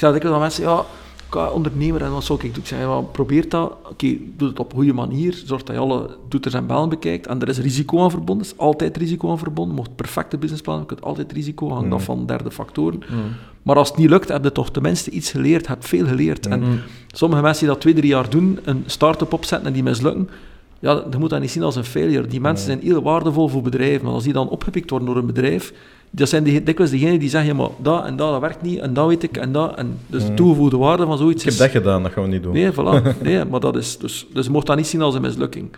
zeg dikwijls aan mensen, ja, ik ga ondernemer en wat zou ik doen? Ik zeg, ja, probeer dat. Oké, doe het op een goede manier. Zorg dat je alle toeters en bellen bekijkt. En er is risico aan verbonden. Er is altijd risico aan verbonden. Mocht perfecte businessplan je kunt altijd risico. Hangt af van derde factoren. Maar als het niet lukt, heb je toch tenminste iets geleerd. Je hebt veel geleerd. En sommige mensen die dat twee, drie jaar doen, een start-up opzetten en die mislukken, ja, je moet dat niet zien als een failure. Die mensen zijn heel waardevol voor bedrijven. Maar als die dan opgepikt worden door een bedrijf, dat zijn die, dikwijls degenen die zeggen, maar dat en dat, dat werkt niet, en dat weet ik, en dat. En dus de toegevoegde waarde van zoiets Ik heb is... dat gedaan, dat gaan we niet doen. Nee, voilà. Nee, maar dat is... Dus, dus je mocht dat niet zien als een mislukking.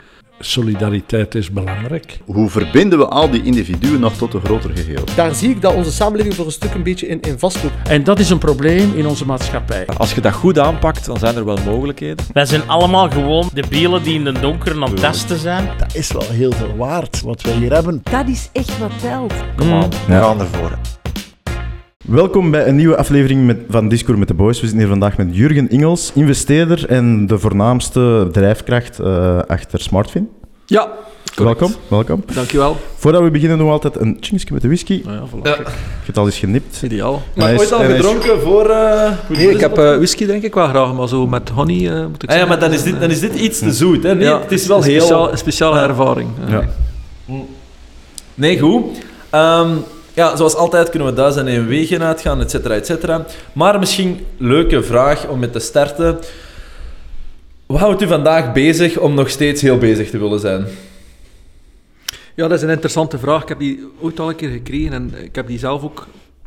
Solidariteit is belangrijk. Hoe verbinden we al die individuen nog tot een groter geheel? Daar zie ik dat onze samenleving voor een stuk een beetje in, in vastloopt. En dat is een probleem in onze maatschappij. Als je dat goed aanpakt, dan zijn er wel mogelijkheden. Wij zijn allemaal gewoon de bielen die in de donker aan het testen zijn. Dat is wel heel veel waard, wat wij hier hebben. Dat is echt wat telt. Kom aan, we gaan ervoor. Welkom bij een nieuwe aflevering met, van Discord met de Boys. We zitten hier vandaag met Jurgen Ingels, investeerder en de voornaamste drijfkracht eh, achter Smartfin. Ja, correct. Welkom, welkom. Dankjewel. Voordat we beginnen doen we altijd een chingsje met de whisky. Nou ja, voilà. Ik heb het al eens genipt. Ideaal. Maar Hij ooit al is- gedronken voor... Nee, ik heb eh, whisky drink ik wel graag, maar zo met honey eh, moet ik Ah ja, zeggen. maar dan is dit, dan is dit iets te zoet, hè? Nee, Ja, het is wel een heel... Speciaal, speciale ervaring. Ja. Nee, goed. Ehm, ja, zoals altijd kunnen we duizend en wegen uitgaan, et cetera, et cetera. Maar misschien leuke vraag om met te starten. Wat houdt u vandaag bezig om nog steeds heel bezig te willen zijn? Ja, dat is een interessante vraag. Ik heb die ooit al een keer gekregen en ik heb die zelf ook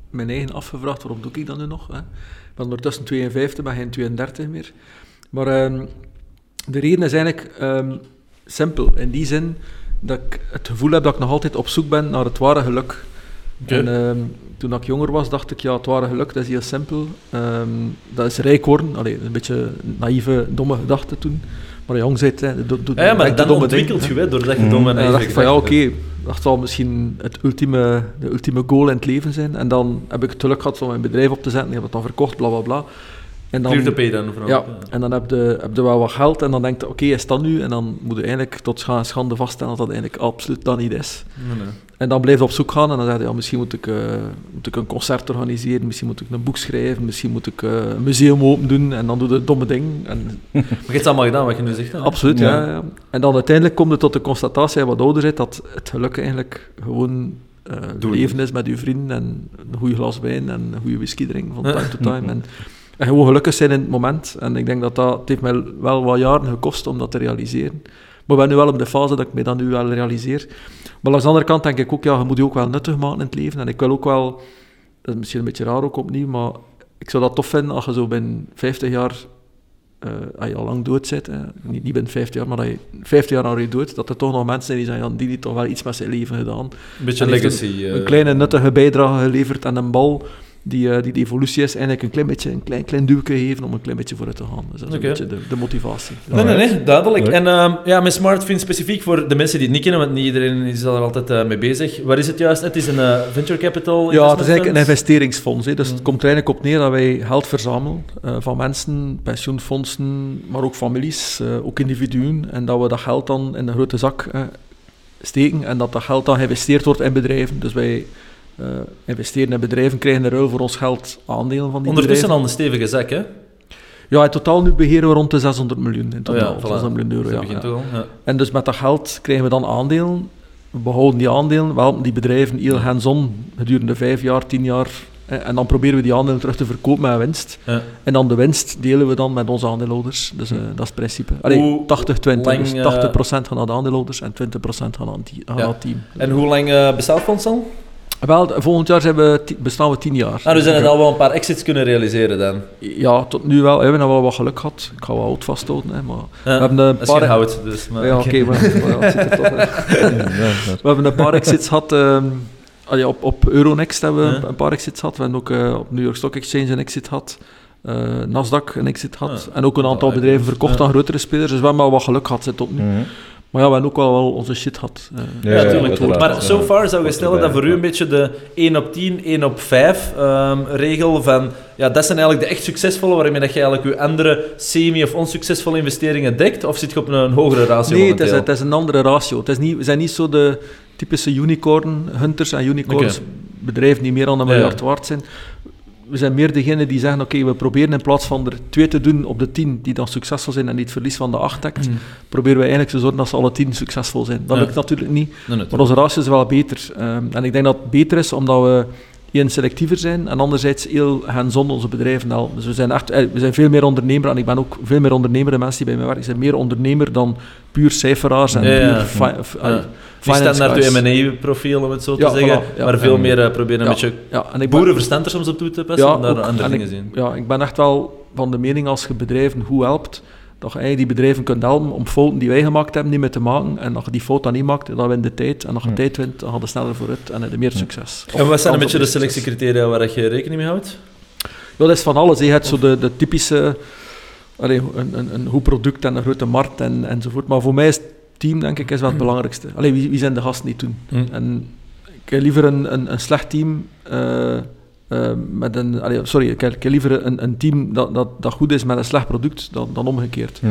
mijn eigen afgevraagd. Waarom doe ik dat nu nog? Hè? Ik ben ondertussen 52, ben geen 32 meer. Maar ehm, de reden is eigenlijk ehm, simpel. In die zin dat ik het gevoel heb dat ik nog altijd op zoek ben naar het ware geluk. En ehm, toen ik jonger was, dacht ik, ja, het ware geluk, dat is heel simpel. Ehm, dat is rijk worden. Allee, een beetje naïeve, domme gedachte toen. Maar jong zit, hè, doe, doe, Ja, maar denk de dan domme ontwikkelt je, hè. doordat je Mhm. dom en dacht ik van ja, oké, gedachten dat zal misschien het ultieme, de ultieme goal in het leven zijn. En dan heb ik het geluk gehad om mijn bedrijf op te zetten. Ik heb het dan verkocht, bla bla bla. En dan, Clear to pay dan vooral. ja, en dan heb je, heb je wel wat geld en dan denk je, oké, is dat nu? En dan moet je eigenlijk tot scha- schande vaststellen dat dat eigenlijk absoluut dat niet is. Nee, nee. En dan blijf je op zoek gaan en dan zeg je, ja, misschien moet ik, eh, moet ik een concert organiseren, misschien moet ik een boek schrijven, misschien moet ik eh, een museum open doen en dan doe je domme ding. En Maar je hebt het allemaal gedaan wat je nu zegt. hè? Absoluut, Ja. ja. En dan uiteindelijk komt het tot de constatatie, wat ouder bent, dat het geluk eigenlijk gewoon eh, Doen. leven is met je vrienden en een goed glas wijn en een goede whisky drinken van time to time. En, en gewoon gelukkig zijn in het moment. En ik denk dat dat, het heeft mij wel wat jaren gekost om dat te realiseren. Maar ik ben nu wel op de fase dat ik me dat nu wel realiseer. Maar aan de andere kant denk ik ook, ja, je moet je ook wel nuttig maken in het leven. En ik wil ook wel, dat is misschien een beetje raar ook opnieuw, maar ik zou dat tof vinden als je zo binnen 50 jaar eh, als je al lang dood zit, hè, niet, niet binnen 50 jaar, maar dat je 50 jaar al je dood, dat er toch nog mensen zijn die zeggen, ja, die heeft toch wel iets met zijn leven gedaan. Een beetje En legacy. Een, eh. een kleine nuttige bijdrage geleverd aan een bal die, eh, die de evolutie is, eigenlijk een klein beetje, een klein, klein duwke geven om een klein beetje vooruit te gaan. Dus dat is een beetje de, de motivatie. Nee, nee, nee, duidelijk. Leuk. En ehm, ja, met Smartfin specifiek voor de mensen die het niet kennen, want niet iedereen is er altijd eh, mee bezig. Waar is het juist? Het is een eh, venture capital Ja, het is eigenlijk een investeringsfonds. Hè. Dus Mm. het komt er eigenlijk op neer dat wij geld verzamelen eh, van mensen, pensioenfondsen, maar ook families, eh, ook individuen. En dat we dat geld dan in een grote zak eh, steken en dat dat geld dan geïnvesteerd wordt in bedrijven. Dus wij eh, investeren in bedrijven, krijgen in ruil voor ons geld aandelen van die Ondertussen al een stevige zak, hè? Ja, in totaal nu beheren we rond de 600 miljoen. In Oh ja, totaal, voilà. 600 miljoen euro. Dat Ja, begint ja. Ja. En dus met dat geld krijgen we dan aandelen. We behouden die aandelen, wel die bedrijven heel hands-on gedurende vijf jaar, tien jaar. eh, En dan proberen we die aandelen terug te verkopen met winst. Ja. En dan de winst delen we dan met onze aandeelhouders. Dus eh, dat is het principe. Allee, Hoe 80-20. lang, Dus eh, 80% gaan naar de aandeelhouders en 20% gaan aan het gaan Ja. aan het team. En hoe lang eh, bestaat fonds al? Wel, volgend jaar zijn we bestaan we tien jaar. Ah, dus zijn er al wel een paar exits kunnen realiseren dan. Ja, tot nu wel. We hebben wel wat geluk gehad. Ik ga wel oud vasthouden. Hè, maar we hebben een paar... hout, dus... Maar, Ja, oké, maar, maar ja, het zit er toch, hè. We hebben een paar exits gehad. ehm, allee, op, op Euronext hebben we Ja. een paar exits gehad. We hebben ook eh, op New York Stock Exchange een exit gehad. Eh, Nasdaq een exit gehad. Ja. En ook een aantal bedrijven verkocht ja. aan grotere spelers. Dus we hebben wel wat geluk gehad tot nu. Maar ja, we hebben ook wel, wel onze shit gehad. eh. Ja, natuurlijk. uiteraard, maar so far zou je stellen dat voor u een beetje de 1 op 10, 1 op 5 ehm, regel van... Ja, dat zijn eigenlijk de echt succesvolle, waarmee dat je eigenlijk je andere semi- of onsuccesvolle investeringen dekt? Of zit je op een hogere ratio Nee, het is, het is een andere ratio. Het is niet, we zijn niet zo de typische unicorn hunters en unicorns, Oké. bedrijven die meer dan een Ja. miljard waard zijn. We zijn meer degene die zeggen, oké, we proberen in plaats van er twee te doen op de tien die dan succesvol zijn en die het verlies van de acht dekt, proberen we eigenlijk te zorgen dat ze alle tien succesvol zijn. Dat Ja. lukt natuurlijk niet, Nee, nee, maar onze ratio is wel beter. Ehm, en ik denk dat het beter is omdat we één selectiever zijn en anderzijds heel hands-on onze bedrijven helpen. Dus we zijn, echt, eh, we zijn veel meer ondernemer en ik ben ook veel meer ondernemer. De mensen die bij mij werken zijn meer ondernemer dan puur cijferaars en Ja, puur Ja. Finance standaard. M&A-profiel, om het zo te zeggen. voilà, maar veel meer eh, proberen een beetje Ja, en ik ben- boerenverstand er soms op toe te passen, om daar ook. andere En dingen ik, zien. Ja, ik ben echt wel van de mening als je bedrijven goed helpt, dat je die bedrijven kunt helpen om fouten die wij gemaakt hebben niet meer te maken. En dat je die fout dan niet maakt, dan win je tijd. En als je Ja. tijd wint, dan ga je sneller vooruit en heb je meer succes. En wat zijn een beetje de selectiecriteria waar je rekening mee houdt? Ja, dat is van alles. Je hebt zo de, de typische, allee, een, een, een goed product en een grote markt en, enzovoort. Maar voor mij is het team, denk ik, is wel het belangrijkste. Allee, wie, wie zijn de gasten die het doen? Hm. En ik heb liever een, een, een slecht team eh, eh, met een... allee, sorry, ik heb, liever een, een team dat, dat, dat goed is met een slecht product dan, dan omgekeerd. Hm.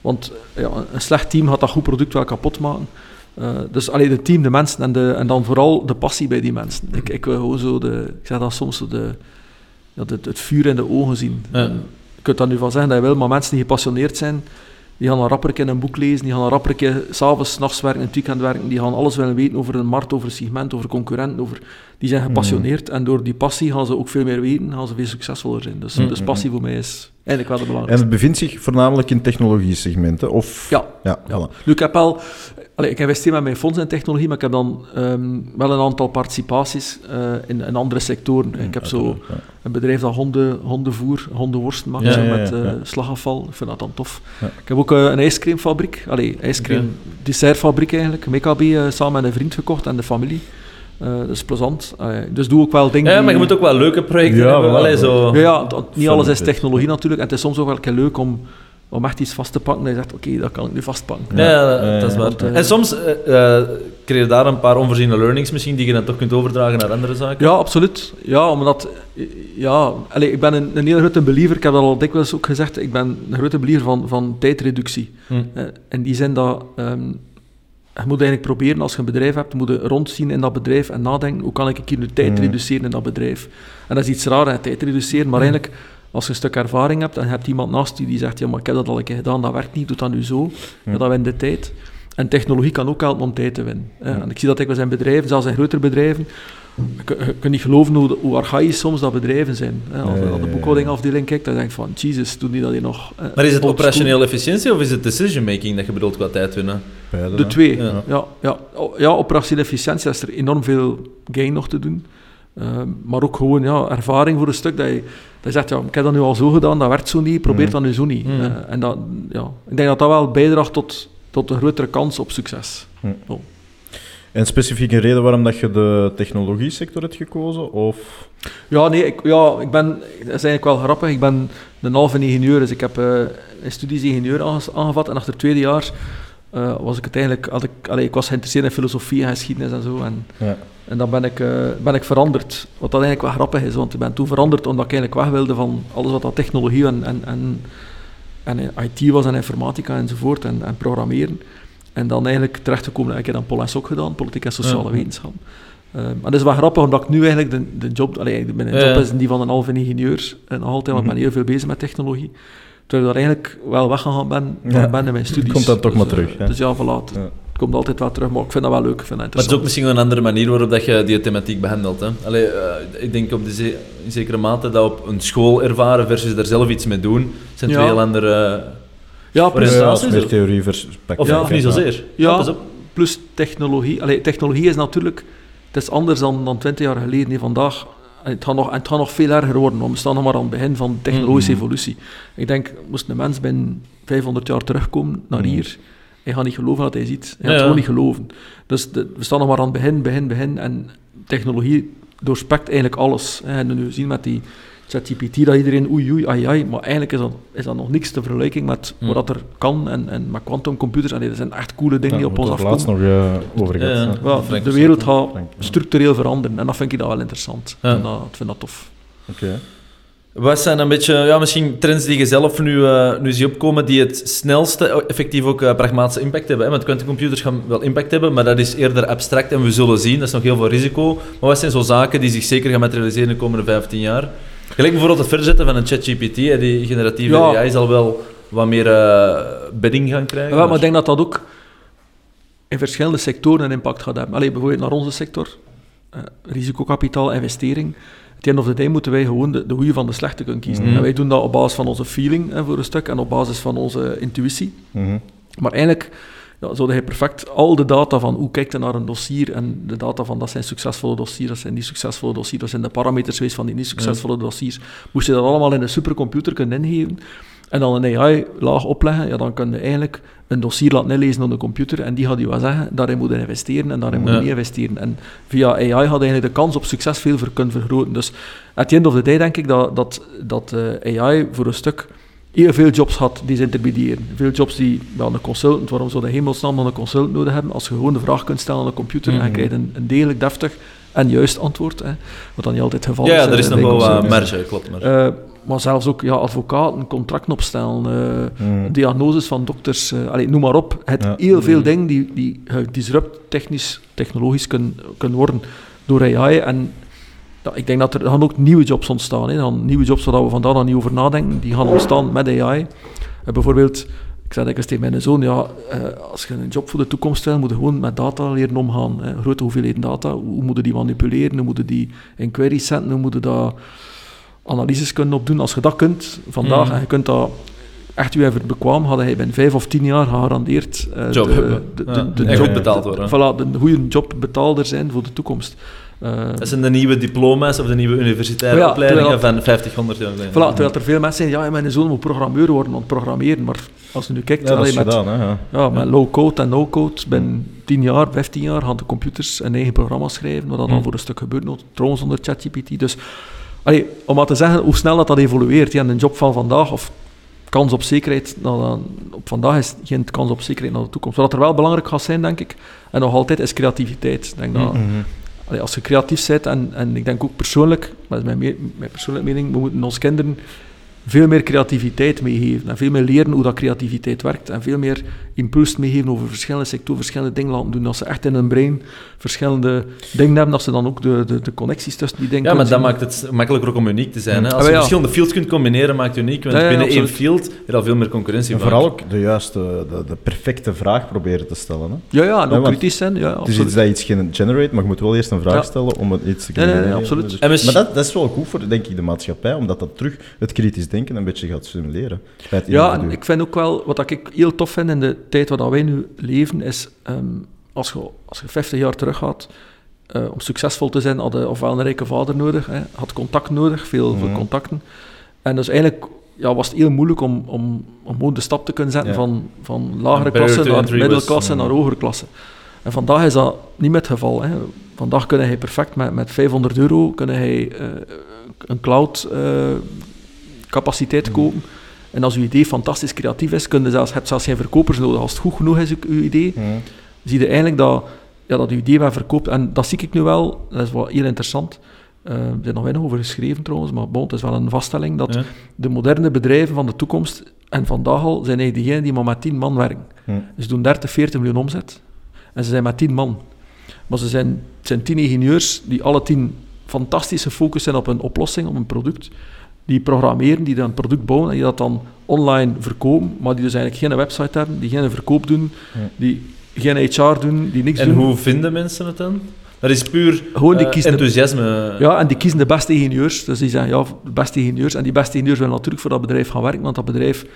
Want ja, een slecht team gaat dat goed product wel kapot maken. Eh, dus alleen het team, de mensen en, de, en dan vooral de passie bij die mensen. Ik, ik wil gewoon zo de... Ik zeg dat soms zo de... Ja, het, het vuur in de ogen zien. Ja. Je kunt daar nu van zeggen dat je wil, maar mensen die gepassioneerd zijn, die gaan een rapper in een boek lezen, die gaan een rapper s'avonds, nachts werken, in het weekend werken, die gaan alles willen weten over een markt, over een segment, over concurrenten, over... die zijn gepassioneerd en door die passie gaan ze ook veel meer weten, gaan ze veel succesvoller zijn. Dus, Mm. dus passie voor mij is eigenlijk wel de En belangrijkste. het bevindt zich voornamelijk in technologie-segmenten? Of... Ja. Ja, Ja. voilà. Heb wel... Allee, ik investeer met mijn fonds in technologie, maar ik heb dan ehm, wel een aantal participaties eh, in, in andere sectoren. ik heb zo ja. een bedrijf dat honden, hondenvoer, hondenworst maakt, Ja, zo ja, met eh, ja. slagafval. Ik vind dat dan tof. Ja. Ik heb ook eh, een ijscreamfabriek, allee, ijscream, dessertfabriek eigenlijk, MKB, samen met een vriend gekocht en de familie. Eh, dat is plezant. Allee, dus doe ook wel dingen Ja, maar je moet ook wel leuke projecten Ja, hebben. zo. ja, ja, dat- niet alles is technologie natuurlijk. En het is soms ook wel leuk om, om echt iets vast te pakken. Dat je zegt, oké, dat kan ik nu vastpakken. Ja, Ja, dat is ja, waar. want, eh, en soms eh, eh, creëer je daar een paar onvoorziene learnings misschien die je dan toch kunt overdragen naar andere zaken. Ja, absoluut. Ja, omdat... Ja, allee, ik ben een, een heel grote believer, ik heb dat al dikwijls ook gezegd, ik ben een grote believer van, van tijdreductie. Hm. Eh, in die zin dat... ehm, je moet eigenlijk proberen, als je een bedrijf hebt, moet je rondzien in dat bedrijf en nadenken, hoe kan ik hier nu tijd Mm. reduceren in dat bedrijf? En dat is iets raar, hè, tijd reduceren, maar eigenlijk, als je een stuk ervaring hebt en je hebt iemand naast je die zegt, ja, maar ik heb dat al een keer gedaan, dat werkt niet, doe dat nu zo, ja, dan win je tijd. En technologie kan ook helpen om tijd te winnen. hè. En ik zie dat ik bij zijn bedrijven, zelfs in grotere bedrijven, je, kun- je kunt niet geloven hoe, hoe archaïs soms dat bedrijven zijn. Hè. Als je Ja, naar de ja, ja. boekhoudingafdeling kijkt, dan denk je van, Jesus, doen die dat hier nog? hè. Maar is het Old operationeel efficiëntie of is het decision making dat je bedoelt qua tijd winnen? Beide, De twee, Ja. ja. Ja, ja. operationele efficiëntie is er enorm veel gain nog te doen. Ehm, maar ook gewoon ja, ervaring voor een stuk. Dat je, dat zegt, ja, ik heb dat nu al zo gedaan, dat werkt zo niet, probeer Mm. dat nu zo niet. Mm. Eh, en dat, ja, ik denk dat dat wel bijdraagt tot, tot een grotere kans op succes. En specifiek een reden waarom dat je de technologie-sector hebt gekozen? Of... Ja, nee, ik, ja, ik ben, dat is eigenlijk wel grappig. Ik ben een halve ingenieur, dus ik heb eh een studies ingenieur aange- aangevat. En achter het tweede jaar eh, was ik het eigenlijk, had ik, allee, ik was geïnteresseerd in filosofie en geschiedenis en zo. En, Ja. en dan ben ik, eh, ben ik veranderd. Wat dat eigenlijk wel grappig is, want ik ben toen veranderd omdat ik eigenlijk weg wilde van alles wat dat technologie en, en, en, en IT was en informatica enzovoort en, en programmeren. En dan eigenlijk terecht te komen, ik heb dan Pol en Sok gedaan, politiek en sociale Ja. wetenschap. Eh, maar dat is wel grappig, omdat ik nu eigenlijk de, de job, allee, mijn job ja. is die van een halve ingenieur, en nog altijd, want ik ben heel veel bezig met technologie. Terwijl ik daar eigenlijk wel weggegaan ben, Ja. ben in mijn studies. Komt dan toch Dus, maar eh, terug, hè? Dus ja, voilà, het Ja. komt altijd wel terug, maar ik vind dat wel leuk, ik vind dat Maar het is ook misschien wel een andere manier waarop dat je die thematiek behandelt. Hè? Allee, eh, ik denk op de ze- in zekere mate dat op een school ervaren versus daar zelf iets mee doen, zijn Ja. twee heel andere... Ja, dat zo? meer theorie Of, praktijk, of niet zozeer. Ja. plus technologie. Allee, technologie is natuurlijk... Het is anders dan, dan 20 jaar geleden. Nee, vandaag... Het gaat, nog, en het gaat nog veel erger worden, want we staan nog maar aan het begin van de technologische Mhm. evolutie. Ik denk, moest een mens binnen 500 jaar terugkomen naar Mhm. hier, hij gaat niet geloven wat hij ziet. Hij gaat ja. gewoon niet geloven. Dus de- we staan nog maar aan het begin, begin, begin. En technologie doorspekt eigenlijk alles. En nu zien met die ChatGPT dat iedereen oei oei, ai ai, maar eigenlijk is dat, is dat nog niks te vergelijking met Mhm. wat er kan en, en met quantumcomputers. Allee, dat zijn echt coole dingen die op ons afkomen. laatst nog eh, over. Ja, ja. De wereld gaat structureel veranderen en dat vind ik dat wel interessant. Vind dat, ik vind dat tof. Oké. Wat zijn een beetje, ja, misschien trends die je zelf nu, eh, nu ziet opkomen die het snelste effectief ook eh, pragmatische impact hebben? Hè? Want quantumcomputers gaan wel impact hebben, maar dat is eerder abstract en we zullen zien. Dat is nog heel veel risico. Maar wat zijn zo zaken die zich zeker gaan materialiseren de komende 15 jaar? Gelijk bijvoorbeeld het verzetten van een ChatGPT, die generatieve Ja. AI zal wel wat meer eh, bedding gaan krijgen. Ja, maar ik denk dat dat ook in verschillende sectoren een impact gaat hebben. Allee, bijvoorbeeld naar onze sector, eh, risicokapitaal, investering. At the end of the day moeten wij gewoon de, de goede van de slechte kunnen kiezen. Mhm. En wij doen dat op basis van onze feeling hè, voor een stuk en op basis van onze intuïtie. Mhm. Maar eigenlijk ja, zou je perfect al de data van hoe kijkt je naar een dossier en de data van dat zijn succesvolle dossiers, dat zijn niet succesvolle dossiers, dat zijn de parameters geweest van die niet succesvolle dossiers. Moest je dat allemaal in een supercomputer kunnen ingeven en dan een AI-laag opleggen, ja, dan kun je eigenlijk een dossier laten inlezen op de computer en die gaat je wel zeggen, daarin moet je investeren en daarin moet je Ja. niet investeren. En via AI gaat je eigenlijk de kans op succes veel ver kunnen vergroten. Dus at the end of the day denk ik dat, dat, dat eh, AI voor een stuk heel veel jobs had die ze intermediëren. Veel jobs die, wel een consultant, waarom zou de hemelsnaam dan een consultant nodig hebben, als je gewoon de vraag kunt stellen aan de computer en je Mhm. krijgt een, een degelijk, deftig en juist antwoord, hè, wat dan niet altijd het geval ja, is. ja, er is nog wel wat marge, klopt. Maar. Eh, maar zelfs ook ja, advocaten, contracten opstellen, eh, Mhm. diagnoses van dokters, eh, allee, noem maar op. Het Ja. heel veel dingen die, die disrupt technisch, technologisch kunnen, kunnen worden door AI. En ja, ik denk dat er, gaan ook nieuwe jobs ontstaan. Hè. Gaan nieuwe jobs waar we vandaag nog niet over nadenken, die gaan ontstaan met AI. Eh, bijvoorbeeld, ik zei dikwijls tegen mijn zoon, ja, eh, als je een job voor de toekomst wil, moet je gewoon met data leren omgaan. Hè. Grote hoeveelheden data, hoe moet je die manipuleren, hoe moet je die in queries zetten, hoe moet je dat analyses kunnen opdoen. Als je dat kunt vandaag Mhm. en je kunt dat echt je even bekwaam, had hij binnen vijf of tien jaar gegarandeerd eh, Job de, de, de, Ja, de echt job betaald worden. Voilà, de goede jobbetaalder zijn voor de toekomst. Eh, Dat zijn de nieuwe diploma's of de nieuwe universitaire Ja, opleidingen terwijl- van 50, 100 jaar geleden. Voilà, terwijl er veel mensen zeggen, ja, mijn zoon moet programmeur worden, want programmeren. Maar als je nu kijkt, Ja, allee, met, gedaan, hè. Ja. ja, met low-code en no-code, binnen 10 jaar, 15 jaar, gaan de computers een eigen programma schrijven, wat dat dan Hmm. voor een stuk gebeurt, nog, trouwens onder ChatGPT. Dus, allee, om maar te zeggen hoe snel dat, dat evolueert, ja, een job van vandaag, of kans op zekerheid, nou, dan, op vandaag is geen kans op zekerheid naar de toekomst. Wat er wel belangrijk gaat zijn, denk ik, en nog altijd, is creativiteit. Ik denk dat, Mhm. Als je creatief bent, en, en ik denk ook persoonlijk, dat is mijn, mijn persoonlijke mening, we moeten onze kinderen veel meer creativiteit meegeven en veel meer leren hoe dat creativiteit werkt en veel meer impuls meegeven over verschillende sectoren, verschillende dingen laten doen. Als ze echt in hun brein verschillende dingen hebben, dat ze dan ook de, de, de connecties tussen die dingen Ja, maar dat zien. maakt het makkelijker ook om uniek te zijn. Hè? Ah, Als je ja. verschillende fields kunt combineren, maakt het uniek. Want Ja, ja, binnen één absoluut. field heb je al veel meer concurrentie. En vooral ook de juiste, de, de perfecte vraag proberen te stellen. Hè. Ja, ja, en ook kritisch zijn. Ja, Het is absoluut. iets dat iets gen- generate, maar je moet wel eerst een vraag Ja. stellen om het iets te genereren. absoluut. Dus- Maar dat, dat is wel goed voor, denk ik, de maatschappij, omdat dat terug het kritisch denken een beetje gaat stimuleren. Ja, en ik vind ook wel, wat ik heel tof vind in de tijd waar wij nu leven, is ehm, als, je, als je 50 jaar terug gaat, eh, om succesvol te zijn, had je ofwel een rijke vader nodig, hè, had contact nodig, veel, veel Mhm. contacten. En dus eigenlijk ja, was het heel moeilijk om, om, om gewoon de stap te kunnen zetten Ja. van, van lagere klasse naar middelklasse naar hogere klasse. En vandaag is dat niet meer het geval. Hè. Vandaag kun je perfect met, met 500 euro kun je, eh, een cloud eh, capaciteit Mhm. kopen. En als uw idee fantastisch creatief is, kun je zelfs, heb je zelfs geen verkopers nodig. Als het goed genoeg is, uw idee, zie je eigenlijk dat, ja, dat uw idee wel verkoopt. En dat zie ik nu wel, dat is wel heel interessant. Eh, er is nog weinig over geschreven trouwens, maar bon, het is wel een vaststelling dat Ja. de moderne bedrijven van de toekomst, en vandaag al, zijn eigenlijk diegenen die maar met 10 man werken. Mhm. Ze doen 30, 40 miljoen omzet. En ze zijn met 10 man. Maar ze zijn, het zijn 10 ingenieurs die alle 10 fantastisch gefocust zijn op een oplossing, op een product. Die programmeren, die dan een product bouwen en die dat dan online verkopen, maar die dus eigenlijk geen website hebben, die geen verkoop doen, die geen HR doen, die niks En doen. hoe vinden mensen het dan? Dat is puur Gewoon die eh, kiezen enthousiasme. Ja, en die kiezen de beste ingenieurs. Dus die zeggen, ja, de beste ingenieurs. En die beste ingenieurs willen natuurlijk voor dat bedrijf gaan werken, want dat bedrijf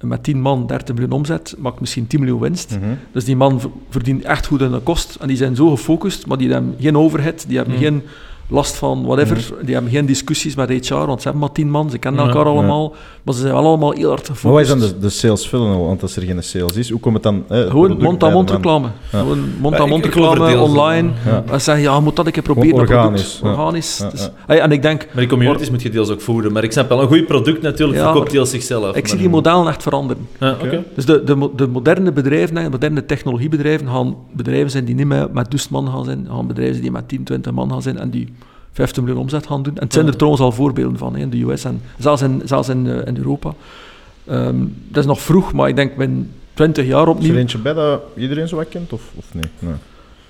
met 10 man 30 miljoen omzet, maakt misschien 10 miljoen winst. Mhm. Dus die man verdient echt goed aan de kost. En die zijn zo gefocust, maar die hebben geen overhead, die hebben Mm. geen last van whatever. Die hebben geen discussies met HR, want ze hebben maar 10 man, ze kennen Ja, elkaar ja. allemaal. Maar ze zijn wel allemaal heel hard gefocust. Maar wat is dan de, de sales funnel? Want als er geen sales is, hoe komt het dan... eh, Gewoon mond-aan-mond reclame. Ja. Gewoon Ja, mond-aan-mond ik- ik reclame, online. Ja. En zeggen, ja, je moet dat een keer proberen. organisch, product. Organisch. Ja, Dus- ja. Hey, en ik denk, Maar die communities moet je deels ook voeden. Maar ik snap wel, een goed product natuurlijk Ja, verkoopt deels zichzelf. ik zie die modellen echt veranderen. Ja, oké. Dus de, de, de moderne bedrijven, de moderne technologiebedrijven, gaan bedrijven zijn die niet meer met duizend man gaan zijn, gaan bedrijven zijn die met 10, 20 man gaan zijn en die 50 miljoen omzet gaan doen. En het zijn er trouwens al voorbeelden van in de US en zelfs in, zelfs in, eh, in Europa. Ehm, dat is nog vroeg, maar ik denk binnen 20 jaar Is er opnieuw. eentje bij dat iedereen zo wat kent, of, of nee? nee.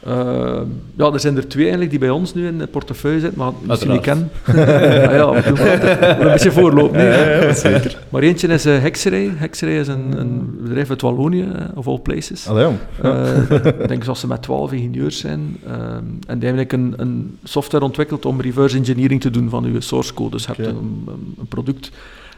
Eh, ja, er zijn er twee eigenlijk die bij ons nu in de portefeuille zitten, maar misschien niet kennen. Uiteraard. ah, ja, we doen een beetje voorloop. Nee. zeker. Maar eentje is uh. Hexeray is een, een bedrijf uit Wallonië, eh, of all places. Allee. Eh, ik denk dat ze met 12 ingenieurs zijn. ehm, en die hebben eigenlijk een, een software ontwikkeld om reverse engineering te doen van uw source code. Dus je hebt een product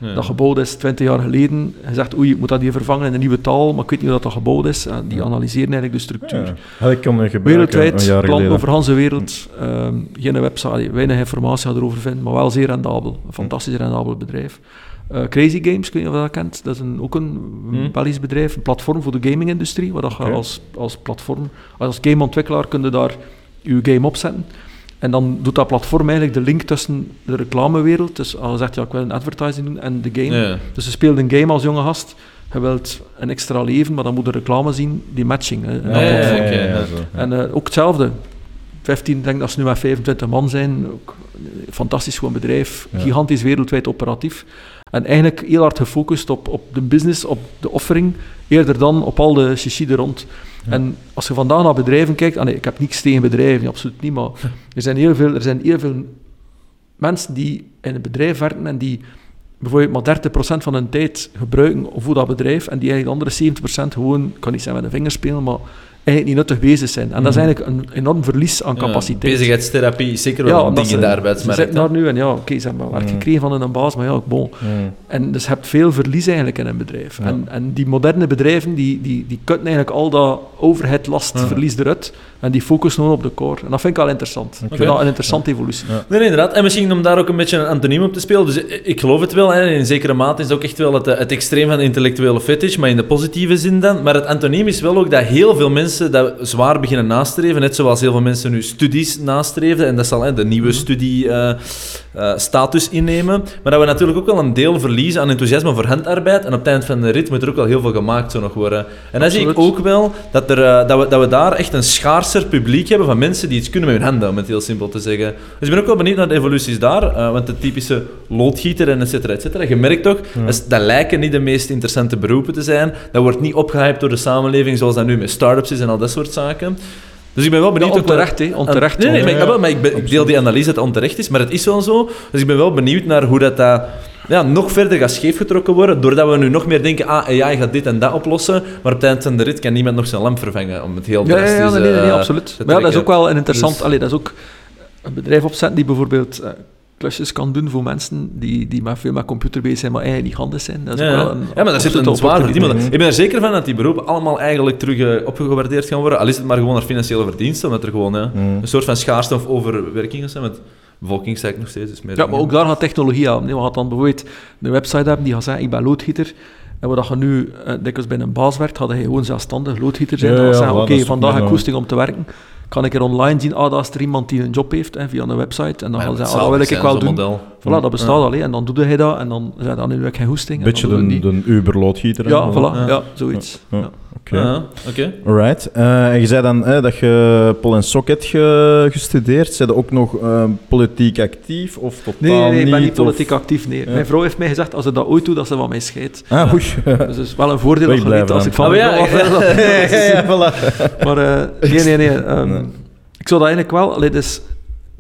Ja. dat gebouwd is 20 jaar geleden. Je zegt, oei, ik moet dat hier vervangen in een nieuwe taal, maar ik weet niet hoe dat, dat gebouwd is. En die analyseren eigenlijk de structuur. Ja. Ik kunnen gebruiken Wereldwijd, een jaar klanten geleden. over de hele wereld. ehm, geen website, weinig informatie gaat erover vinden, maar wel zeer rendabel. Een fantastisch rendabel bedrijf. Eh, Crazy Games, ik weet niet of je dat kent. Dat is een, ook een, Hmm. Belgisch bedrijf, een platform voor de gaming-industrie, waar dat je als, als platform, als gameontwikkelaar kun je daar je game opzetten. En dan doet dat platform eigenlijk de link tussen de reclamewereld, dus als je zegt, ja, ik wil een advertising doen, en de game. Ja. Dus je speelt een game als jonge gast, je wilt een extra leven, maar dan moet de reclame zien, die matching. Hè, Ja. En eh, ook hetzelfde. 15, ik denk dat ze nu met 25 man zijn. Ook een fantastisch gewoon bedrijf. Ja. Gigantisch wereldwijd operatief. En eigenlijk heel hard gefocust op, op de business, op de offering, eerder dan op al de chichi er rond. Ja. En als je vandaag naar bedrijven kijkt, ah nee, ik heb niks tegen bedrijven, absoluut niet, maar er zijn heel veel, er zijn heel veel mensen die in een bedrijf werken en die bijvoorbeeld maar 30% van hun tijd gebruiken voor dat bedrijf en die eigenlijk de andere 70% gewoon, ik kan niet zeggen met de vingers spelen, maar eigenlijk niet nuttig bezig zijn. En dat is Mhm. eigenlijk een enorm verlies aan Ja, capaciteit. Bezigheidstherapie is zeker wel een omdat ding in de ze- Ze arbeidsmarkt. zitten daar nu en ja, oké, ze hebben werk Mhm. gekregen van een baas, maar ja, bon. Mm. En dus je hebt veel verlies eigenlijk in een bedrijf. En, en die moderne bedrijven, die, die, die kutten eigenlijk al dat overheadlast, Ja. verlies eruit. En die focussen gewoon op de core. En dat vind ik wel interessant. Ik vind dat een interessante evolutie. Nee, inderdaad. En misschien om daar ook een beetje een antoniem op te spelen. Dus ik, geloof het wel, hè. in zekere mate is het ook echt wel het, het extreem van de intellectuele fetish, maar in de positieve zin dan. Maar het antoniem is wel ook dat heel veel mensen dat zwaar beginnen nastreven, net zoals heel veel mensen nu studies nastreven, en dat zal hè, de nieuwe studie eh, eh, status innemen. Maar dat we natuurlijk ook wel een deel verliezen aan enthousiasme voor handarbeid, en op het eind van de rit moet er ook wel heel veel gemaakt zo nog worden. En dan zie ik ook wel dat, er, eh, dat, we, dat we daar echt een schaarser publiek hebben van mensen die iets kunnen met hun handen, om het heel simpel te zeggen. Dus ik ben ook wel benieuwd naar de evoluties daar, want de typische loodgieter en et cetera, et cetera, je merkt toch, dat lijken niet de meest interessante beroepen te zijn. Dat wordt niet opgehyped door de samenleving zoals dat nu met start-ups is en al dat soort zaken. Dus ik ben wel benieuwd... Ja, onterecht, hè, onterecht. Nee, nee, maar, ik, ah, maar ik, ben- ik deel die analyse dat het onterecht is, maar het is wel zo. Dus ik ben wel benieuwd naar hoe dat, dat ja, nog verder gaat scheefgetrokken worden, doordat we nu nog meer denken, ah, AI gaat dit en dat oplossen, maar op het eind van de rit kan niemand nog zijn lamp vervangen, om het heel Ja, ja, ja, nee, nee, nee, eh, absoluut. te Maar ja, dat is ook wel een interessant... Dus- allee, dat is ook een bedrijf opzetten die bijvoorbeeld eh, klusjes kan doen voor mensen die, die maar veel met computer bezig zijn, maar eigenlijk niet handig zijn. Dat is Ja, wel een ja, maar dat zit een zwaar opportuniteit. Ik ben er zeker van dat die beroepen allemaal eigenlijk terug eh, opgewaardeerd gaan worden. Al is het maar gewoon naar financiële verdiensten, omdat er gewoon ja, Mm. een soort van schaarste of overwerkingen zijn. Met bevolking zeg ik nog steeds. Is meer Ja, maar ook daar gaat technologie aan. Nee, we gaan dan bijvoorbeeld een website hebben die gaat zeggen, ik ben loodgieter. En wat je nu uh, dikwijls bij een baas werkt, ga je gewoon zelfstandig loodgieter zijn. Ja, dan ja, zeggen, oké, is vandaag heb ik koesting om te werken. Kan ik er online zien, ah, dat is er iemand die een job heeft, hè, via een website. En dan Maar gaan ze het zeggen, ah, dat wil ik wel doen. model. Voilà, dat bestaat al. hè. En dan doe je dat en dan zei dan nu heb ik geen hoesting. Beetje de Uber-loodgieter. Ja, voilà, Ja. ja, zoiets. Ja. Oké. Ja, oké. Alright. Eh, en je zei dan eh, dat je Pol en Socket ge- gestudeerd. Zijn je ook nog eh, politiek actief of totaal Nee, nee, nee, ik ben niet of- politiek actief. Nee. Ja. Mijn vrouw heeft mij gezegd, als ze dat ooit doet, dat ze van mij scheidt. Ah, oei. Dus het is wel een voordeel dat je weet als ik van Oh, ja, vrouw af wil, dat- ja, voilà. Maar eh, nee, nee, nee. ehm, Nee. Ik zou dat eigenlijk wel... Allee, dus,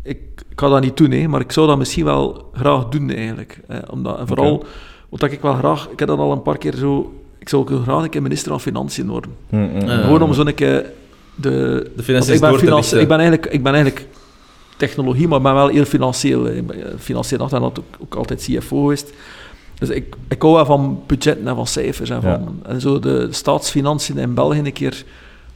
ik, ik ga dat niet doen, hè, maar ik zou dat misschien wel graag doen, eigenlijk. Eh, omdat, en vooral, wat ik wel graag... Ik heb dat al een paar keer zo... Ik zou ook graag een keer minister van Financiën worden. Mm, mm, mm. Gewoon om zo'n keer de... De financiën ik, ben finance- ik, ben eigenlijk, ik ben eigenlijk technologie, maar ik ben wel heel financieel. Ik ben, eh, Financieel achter en had ook, ook altijd CFO geweest. Dus ik, ik hou wel van budgetten en van cijfers. En, Ja. van, en zo de staatsfinanciën in België een keer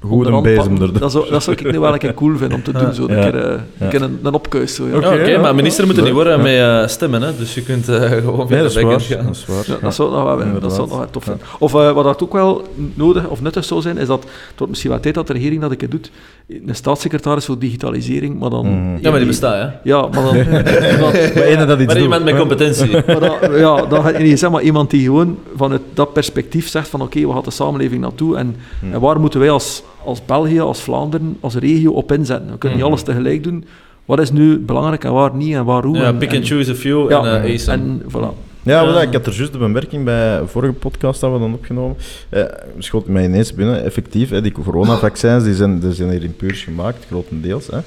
Goed onder een hand bezem pakken. er. Dat zou, dat zou ik nu wel een keer cool vinden om te doen. Zo, een Ja. keer, eh, Ja. een, keer een, een opkeus. Zo, ja. Oké, ja. maar minister moet er niet worden ja. met eh, stemmen, hè? dus je kunt eh, gewoon Nee, via dat de backend gaan. Dat is waar. Ja, dat zou nog wel, dat zou nog wel tof Ja. zijn. Of eh, wat dat ook wel nodig of nuttig zou zijn, is dat het wordt misschien wel tijd dat de regering dat een keer doet. Een staatssecretaris voor digitalisering, maar dan... Mhm. Ja, maar die bestaat, hè? Ja, maar dan... dat iets Maar iemand met competentie. Maar dan, ja, dan ga je niet zeg maar iemand die gewoon vanuit dat perspectief zegt van oké, waar gaat de samenleving naartoe en, Hmm. en waar moeten wij als, als België, als Vlaanderen, als regio op inzetten. We kunnen niet Hmm. alles tegelijk doen. Wat is nu belangrijk en waar niet en waar hoe. Ja, en, pick en- and choose a few Ja, en eh ace 'em. En voilà. Ja, ik had er juist de bemerking bij de vorige podcast dat we dan opgenomen. Eh, schoot mij ineens binnen, effectief. Hè, die coronavaccins die zijn, die zijn hier in Puurs gemaakt, grotendeels. Hè.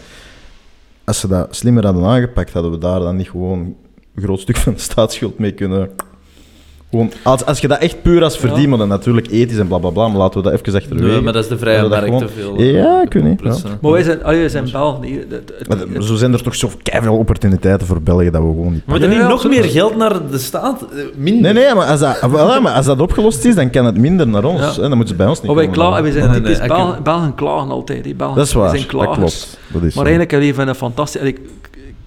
Als ze dat slimmer hadden aangepakt, hadden we daar dan niet gewoon een groot stuk van de staatsschuld mee kunnen. Gewoon, als, als je dat echt puur als verdienen, dan natuurlijk ethisch en blablabla, maar laten we dat even achterwege. Nee, maar dat is de vrije markt te veel. Ja, ik weet niet, plus, ja. hè. Maar wij zijn, allee, wij zijn Belgen. hier. Het- het- Maar het- zo zijn er toch zo veel opportuniteiten voor België dat we gewoon niet We moeten Ja, niet ja, nog meer geld naar de staat? Eh, Minder. Nee, nee, maar als dat, maar als dat opgelost is, dan kan het minder naar ons. Ja. Hè, dan moeten ze bij ons niet Maar wij, komen. klagen, wij zijn Nee, nee, Belgen, ik- Belgen klagen altijd. Belgen, Dat is wij waar, zijn dat klopt. Dat is Maar zo. eigenlijk hebben we een fantastisch...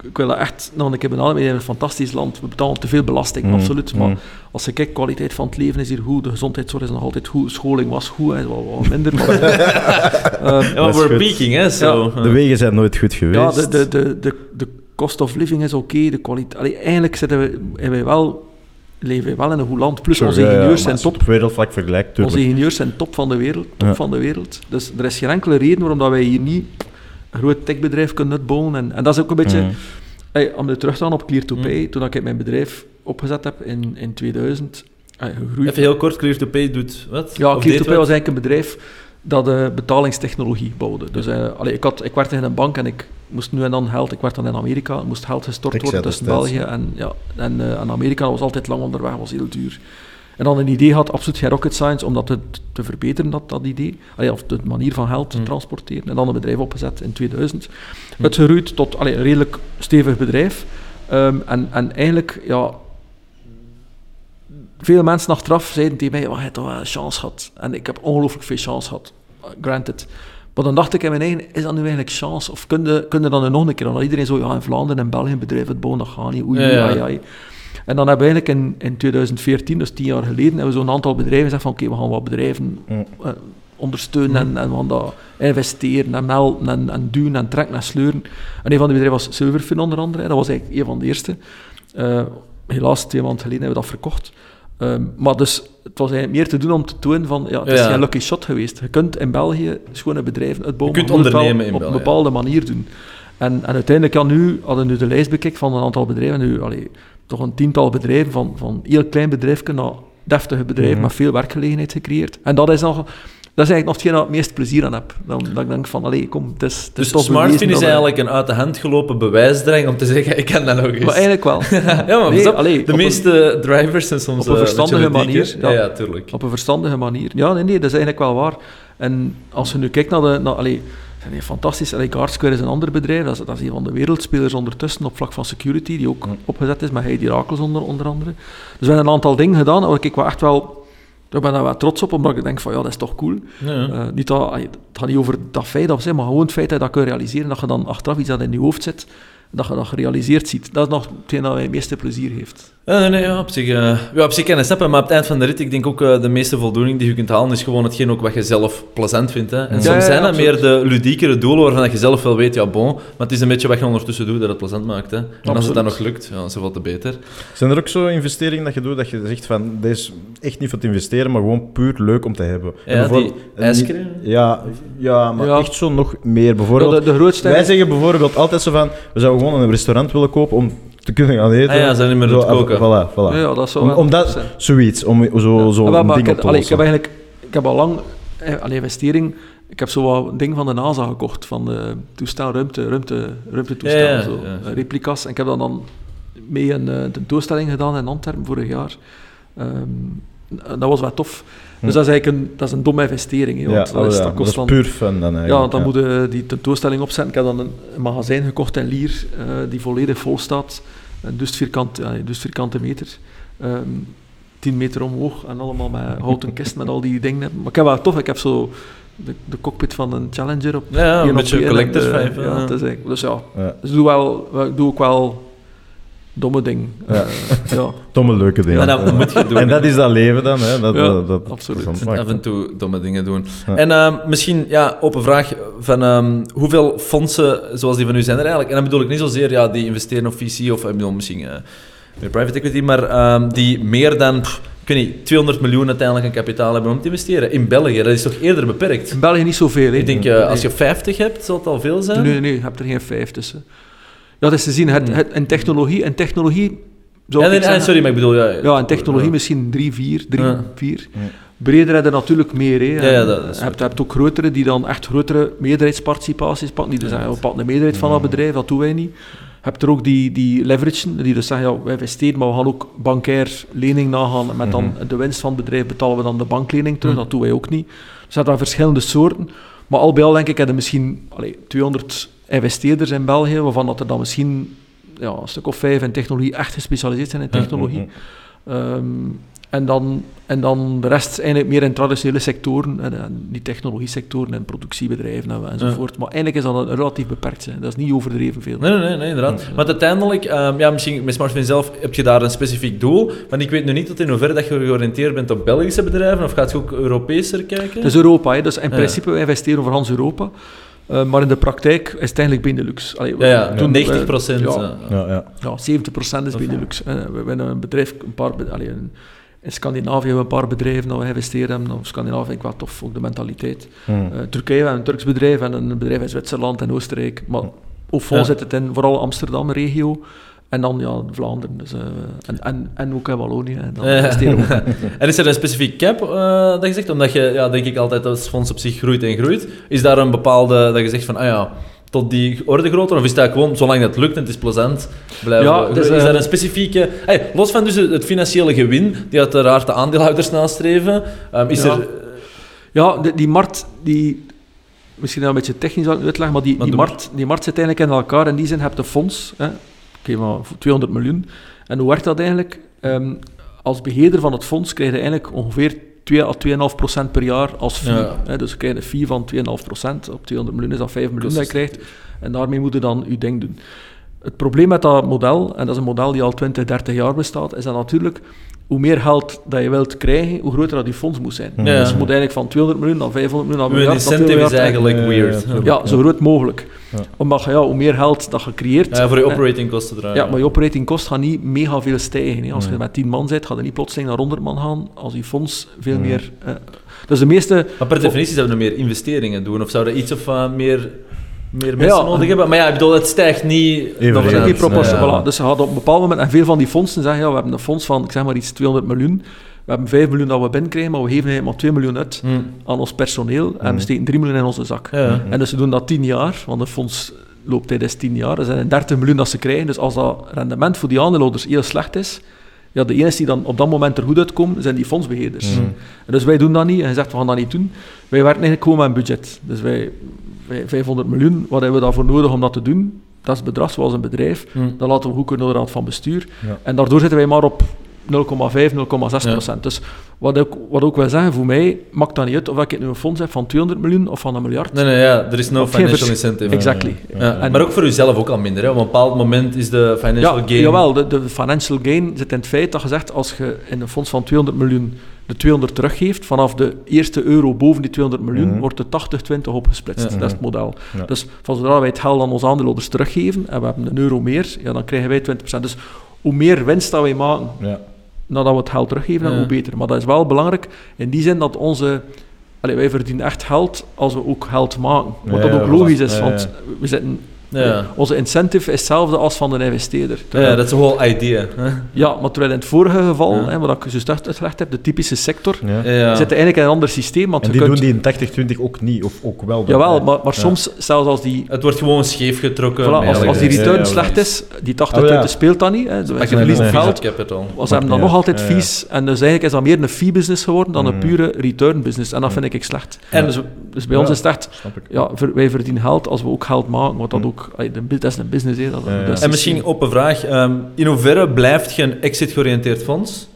Ik, wil dat echt nog een keer benadrukken. Hebben een fantastisch land. We betalen te veel belasting, Mm, absoluut. Maar mm. als je kijkt, kwaliteit van het leven is hier goed. De gezondheidszorg is nog altijd goed. Scholing was goed, hè, wel wat minder. Maar, Ehm, Ja, maar we're peaking, hè. Zo. De wegen zijn nooit goed geweest. ja, de, de, de, de, de cost of living is oké. de kwaliteit... allee, Eigenlijk zitten we, hebben wij wel, leven wij wel in een goed land. Plus Sure, onze ja, ja, ingenieurs zijn top. Op wereldvlak vergelijkt, Onze ingenieurs zijn top van de wereld. Top Ja. van de wereld. Dus er is geen enkele reden waarom dat wij hier niet groot techbedrijf kunnen uitbouwen. En, en dat is ook een beetje... Mm. Hey, om weer terug te gaan op Clear to Mm. Pay, toen ik mijn bedrijf opgezet heb in, in 2000, hey, gegroeid. Even heel kort, Clear to Pay doet wat? ja, Of Clear deed to Pay wat? was eigenlijk een bedrijf dat eh, betalingstechnologie bouwde. Dus eh, allee, ik, had, ik werkte in een bank en ik moest nu en dan geld, ik werd dan in Amerika, er moest geld gestort worden tussen België en, ja, en, eh, en Amerika. Dat was altijd lang onderweg, was heel duur. En dan een idee had, absoluut geen rocket science, om dat te, te verbeteren, dat, dat idee. Allee, of de manier van geld te Mm. transporteren. En dan een bedrijf opgezet in 2000. Uitgeroeid tot allee, een redelijk stevig bedrijf. Ehm, en, en eigenlijk, ja... Veel mensen achteraf zeiden tegen mij, oh, je hebt toch wel een chance gehad. En ik heb ongelooflijk veel chance gehad. Granted. Maar dan dacht ik in mijn eigen, is dat nu eigenlijk chance? Of kun je, kun je dan nog een keer? Omdat iedereen zo, ja, in Vlaanderen en België bedrijven het bouwen, dat gaat niet. Oei, Ja, oei, ja. En dan hebben we eigenlijk in, in 2014, dus tien jaar geleden, hebben we zo'n aantal bedrijven gezegd van, oké, we gaan wat bedrijven eh, ondersteunen en, en we gaan dat investeren en melden en, en duwen en trekken en sleuren. En een van die bedrijven was Silverfin onder andere. Dat was eigenlijk een van de eerste. Eh, helaas, twee maanden geleden hebben we dat verkocht. Ehm, maar dus, het was eigenlijk meer te doen om te tonen van, ja, het is Ja. geen lucky shot geweest. Je kunt in België schone bedrijven uitbouwen, Je kunt ondernemen in op een bepaalde manier doen. En, en uiteindelijk, ja, nu hadden we nu de lijst bekeken van een aantal bedrijven, nu, allee, toch een tiental bedrijven, van, van heel klein bedrijfje naar deftige bedrijven, Mhm. met veel werkgelegenheid gecreëerd. En dat is nog... Dat is eigenlijk nog hetgeen ik het meest plezier aan heb. Dan, dat ik denk van, allee, kom, het is, het is Dus bewezen is dat eigenlijk een uit de hand gelopen bewijsdrang om te zeggen, ik kan dat nog eens. Maar eigenlijk wel. ja, maar Nee, snap, allee, de een- meeste drivers zijn soms op een eh, verstandige manier, ja, tuurlijk. Op een verstandige manier. Ja, nee, nee, dat is eigenlijk wel waar. En als je nu kijkt naar de... Naar, allee, zijn fantastisch. Allee, Guardsquare is een ander bedrijf. Dat is, dat is een van de wereldspelers ondertussen op vlak van security, die ook opgezet is met Heidi Rakels onder, onder andere. Dus we hebben een aantal dingen gedaan waar ik wel echt wel... Ik ben daar wel trots op, omdat ik denk van, ja, dat is toch cool. Ja. Eh, niet dat, het gaat niet over dat feit of zo, maar gewoon het feit dat je dat kunt realiseren, dat je dan achteraf iets dat in je hoofd zit, dat je dat gerealiseerd ziet. Dat is nog hetgeen dat mij het meeste plezier heeft. Ja, nee, nee, ja, op zich, eh, ja, op zich kan je stappen, maar op het eind van de rit, ik denk ook eh, de meeste voldoening die je kunt halen, is gewoon hetgeen ook wat je zelf plezant vindt. Hè. En Ja, soms ja, zijn dat meer de ludiekere doelen waarvan je zelf wel weet, ja bon, maar het is een beetje wat je ondertussen doet dat het plezant maakt. Hè. En als het dan nog lukt, ja, zoveel te beter. Zijn er ook zo investeringen dat je doet dat je zegt van, deze is echt niet voor te investeren, maar gewoon puur leuk om te hebben? En Ja, bijvoorbeeld- die ijscream? Ja, ja, maar Ja. echt zo nog meer. Bijvoorbeeld, Ja, de, de grootste... wij zeggen bijvoorbeeld altijd zo van, we zouden gewoon een restaurant willen kopen om te kunnen gaan eten. Ah ja, zijn niet meer Zo, aan het koken. Voilà, voilà. Ja, ja, dat zou Om, om dat, zoiets, om zo, zo maar- ding ik, op te allee, ik heb eigenlijk ik heb al lang eh, allee, investering. Ik heb zo wat een ding van de NASA gekocht, van de toestel, ruimte, ruimte, ruimtetoestel, Ja, ja, zo, ja. eh, replica's. En ik heb dan, dan mee een eh, tentoonstelling gedaan in Antwerpen vorig jaar. Ehm, en dat was wel tof. Dus dat is eigenlijk een, dat is een domme investering. hè, Ja, want dat, oh is, ja, dat kost dat is puur fun dan eigenlijk. Ja, want dan moet je die tentoonstelling opzetten. Ik heb dan een, een magazijn gekocht in Lier, eh, die volledig vol staat. Een dus vierkant, ja, dus vierkante meter. Ehm 10 meter omhoog en allemaal met houten kist met al die dingen. Maar ik heb wel tof, ik heb zo de, de cockpit van een Challenger op. Ja, een beetje één en, collectors eh, Ja, ja. het is eigenlijk, dus ja, Ja. dus doe, wel, ik doe ook wel domme dingen. Ja. Eh, ja, Domme leuke dingen. En dat moet je doen. En dat is dat leven dan, hè? Dat, Ja, dat, dat absoluut. af en toe domme dingen doen. Ja. En ehm, misschien, ja, open vraag van ehm, hoeveel fondsen zoals die van u zijn er eigenlijk? En dan bedoel ik niet zozeer ja, die investeren of VC of ik bedoel, misschien eh, meer private equity, maar ehm, die meer dan, pff, ik weet niet, 200 miljoen uiteindelijk aan kapitaal hebben om te investeren. In België, dat is toch eerder beperkt? in België niet zoveel. hè. Ik denk, eh, als je 50 hebt, zal het al veel zijn? Nee, nee, je hebt er geen vijf tussen. Ja, dat is te zien. Het, Hmm. het, in technologie, in technologie zou Ja, nee, zeggen. sorry, maar ik bedoel... Ja, Ja, en technologie misschien 3, 4, 3, Ja. 4. Breder heb je natuurlijk meer. Hè. Ja, ja, dat is je hebt, hebt ook grotere die dan echt grotere meerderheidsparticipaties pakken. Die dus zeggen, we pakken de meerderheid van dat bedrijf, dat doen wij niet. Je hebt er ook die, die leveragen, die dus zeggen, ja, wij investeren, maar we gaan ook bankair lening nagaan. En met dan de winst van het bedrijf betalen we dan de banklening terug. Dat doen wij ook niet. Dus je hebt dan verschillende soorten. Maar al bij al denk ik, hebben misschien allee, 200 investeerders in België, waarvan dat er dan misschien ja, een stuk of vijf in technologie echt gespecialiseerd zijn in technologie. Ehm, en, dan, en dan de rest eigenlijk meer in traditionele sectoren, en, en die technologie-sectoren en productiebedrijven en, enzovoort. Maar eigenlijk is dat een, relatief beperkt. Hè. Dat is niet overdreven veel. Nee, nee, nee, nee, inderdaad. Want uiteindelijk, ehm, ja, misschien met Smartphone zelf heb je daar een specifiek doel. Want ik weet nu niet tot in hoeverre dat je georiënteerd bent op Belgische bedrijven, of gaat je ook Europeeser kijken? Het is Europa, hè. dus in principe wij investeren over Hans Europa. Uh, maar in de praktijk is het eigenlijk Benelux. Allee, ja, ja, toen, 90 procent. Ja, ja. Ja, ja. ja, 70% is Benelux. Uh, we hebben een bedrijf, een paar, allee, in, in Scandinavië hebben we een paar bedrijven dat we geïnvesteerd hebben. Op Scandinavië ik wel tof, ook de mentaliteit. Hmm. Uh, Turkije, we hebben een Turks bedrijf en een bedrijf in Zwitserland en Oostenrijk. Maar fond Ja. zit het in vooral Amsterdam-regio. En dan ja, Vlaanderen dus, uh, en, en, en ook in Wallonië. En, dan ook. en is er een specifiek cap uh, dat je zegt? Omdat je, ja, denk ik altijd dat het fonds op zich groeit en groeit. Is daar een bepaalde, dat je zegt van, ah ja, tot die orde groter? Of is dat gewoon, zolang dat lukt en het is plezant, blijven Ja, dus, Is eh, dat een specifieke... Hey, los van dus het financiële gewin, die uiteraard de aandeelhouders nastreven, um, is Ja. er... Ja, die markt, die, misschien een beetje technisch uitleggen, maar die, Maar die, markt, die markt zit eigenlijk in elkaar. In die zin heb je fonds, hè, oké, maar voor 200 miljoen. En hoe werkt dat eigenlijk? Ehm, als beheerder van het fonds krijg je eigenlijk ongeveer 2 à 2,5 procent per jaar als fee. Ja. Hè, dus je krijgt een fee van 2,5 procent. Op 200 miljoen is dat 5 miljoen dat je krijgt. En daarmee moet je dan je ding doen. Het probleem met dat model, en dat is een model die al 20, 30 jaar bestaat, is dat natuurlijk hoe meer geld dat je wilt krijgen, hoe groter dat die fonds moet zijn. Ja. Dus je moet eigenlijk van 200 miljoen naar 500 miljoen naar miljard, incentive is 2 miljard. eigenlijk weird. ja, zo groot mogelijk. Ja. Omdat je, ja, hoe meer geld dat je creëert... Ja, voor je hè, operating kosten draaien. ja, maar je operating kost gaat niet mega veel stijgen. Hè. Als je met 10 man zit, gaat er niet plotseling naar 100 man gaan, als je fonds veel meer... eh, dus de meeste... Maar per definitie zouden we meer investeringen doen, of zouden we iets of uh, meer, meer mensen Ja. nodig hebben? Maar ja, ik bedoel, het stijgt niet... Dat is Ja, niet proportioneel. Ja. Voilà. Dus je gaat op een bepaald moment, en veel van die fondsen zeggen, ja, we hebben een fonds van, ik zeg maar iets, 200 miljoen. We hebben 5 miljoen dat we binnenkrijgen, maar we geven eigenlijk maar 2 miljoen uit Hm. aan ons personeel en Mm. we steken 3 miljoen in onze zak. Ja. En dus ze doen dat 10 jaar, want een fonds loopt tijdens 10 jaar. Er zijn 30 miljoen dat ze krijgen, dus als dat rendement voor die aandeelhouders heel slecht is, ja, de enige die dan op dat moment er goed uitkomen, zijn die fondsbeheerders. Mm. En dus wij doen dat niet, en je zegt, we gaan dat niet doen. Wij werken eigenlijk gewoon met een budget. Dus wij, wij 500 miljoen, wat hebben we daarvoor nodig om dat te doen? Dat is het bedrag zoals een bedrijf. Hm. Dat laten we goed kunnen door de raad van bestuur. Ja. En daardoor zitten wij maar op 0,5, 0,6 procent. Dus wat ook, wat ook wil zeggen, voor mij maakt dat niet uit of ik nu een fonds heb van 200 miljoen of van een miljard. Nee, nee, ja, er is no financial incentive. Exactly. Ja, En- maar ook voor uzelf ook al minder. Hè. Op een bepaald moment is de financial Ja, gain... jawel, de, de financial gain zit in het feit dat je zegt, als je in een fonds van 200 miljoen de 200 teruggeeft, vanaf de eerste euro boven die 200 miljoen, Mhm. wordt de 80-20 opgesplitst. Dat is het model. Ja. Dus van zodra wij het geld aan onze aandeelhouders teruggeven, en we hebben een euro meer, ja, dan krijgen wij 20%. Dus hoe meer winst dat wij maken, Ja. Nadat we het geld teruggeven, Ja. hoe beter. Maar dat is wel belangrijk in die zin dat onze... Allee, wij verdienen echt geld als we ook geld maken. Wat Ja, dat ook logisch is, Ja, ja. want we zitten... Ja. Onze incentive is hetzelfde als van de investeerder. Ja, dat is een whole idea. Hè. Ja, maar terwijl in het vorige geval, Ja. hè, wat ik juist uitgelegd heb, de typische sector, Ja. Ja. zit eigenlijk in een ander systeem. Want En die kunt, doen die in 80-20 ook niet, of ook wel. Jawel, maar, maar Ja. soms, zelfs als die, Het wordt gewoon scheef getrokken. voilà, als, als die return ja, slecht is, die 80 Oh, ja. punten speelt dat niet. Hè, Pak je een geld. capital. Ze hebben dan Ja, nog altijd ja, ja. fees. En dus eigenlijk is dat meer een fee-business geworden dan een Mm. pure return-business. En dat vind ik slecht. En dus, dus bij ons is het echt, ja, wij verdienen geld als we ook geld maken. Want dat, Mm. Ook, dat is een business. Hè, dat, Ja, ja. dat is En misschien open vraag. ehm, in hoeverre blijft je een exit-georiënteerd fonds?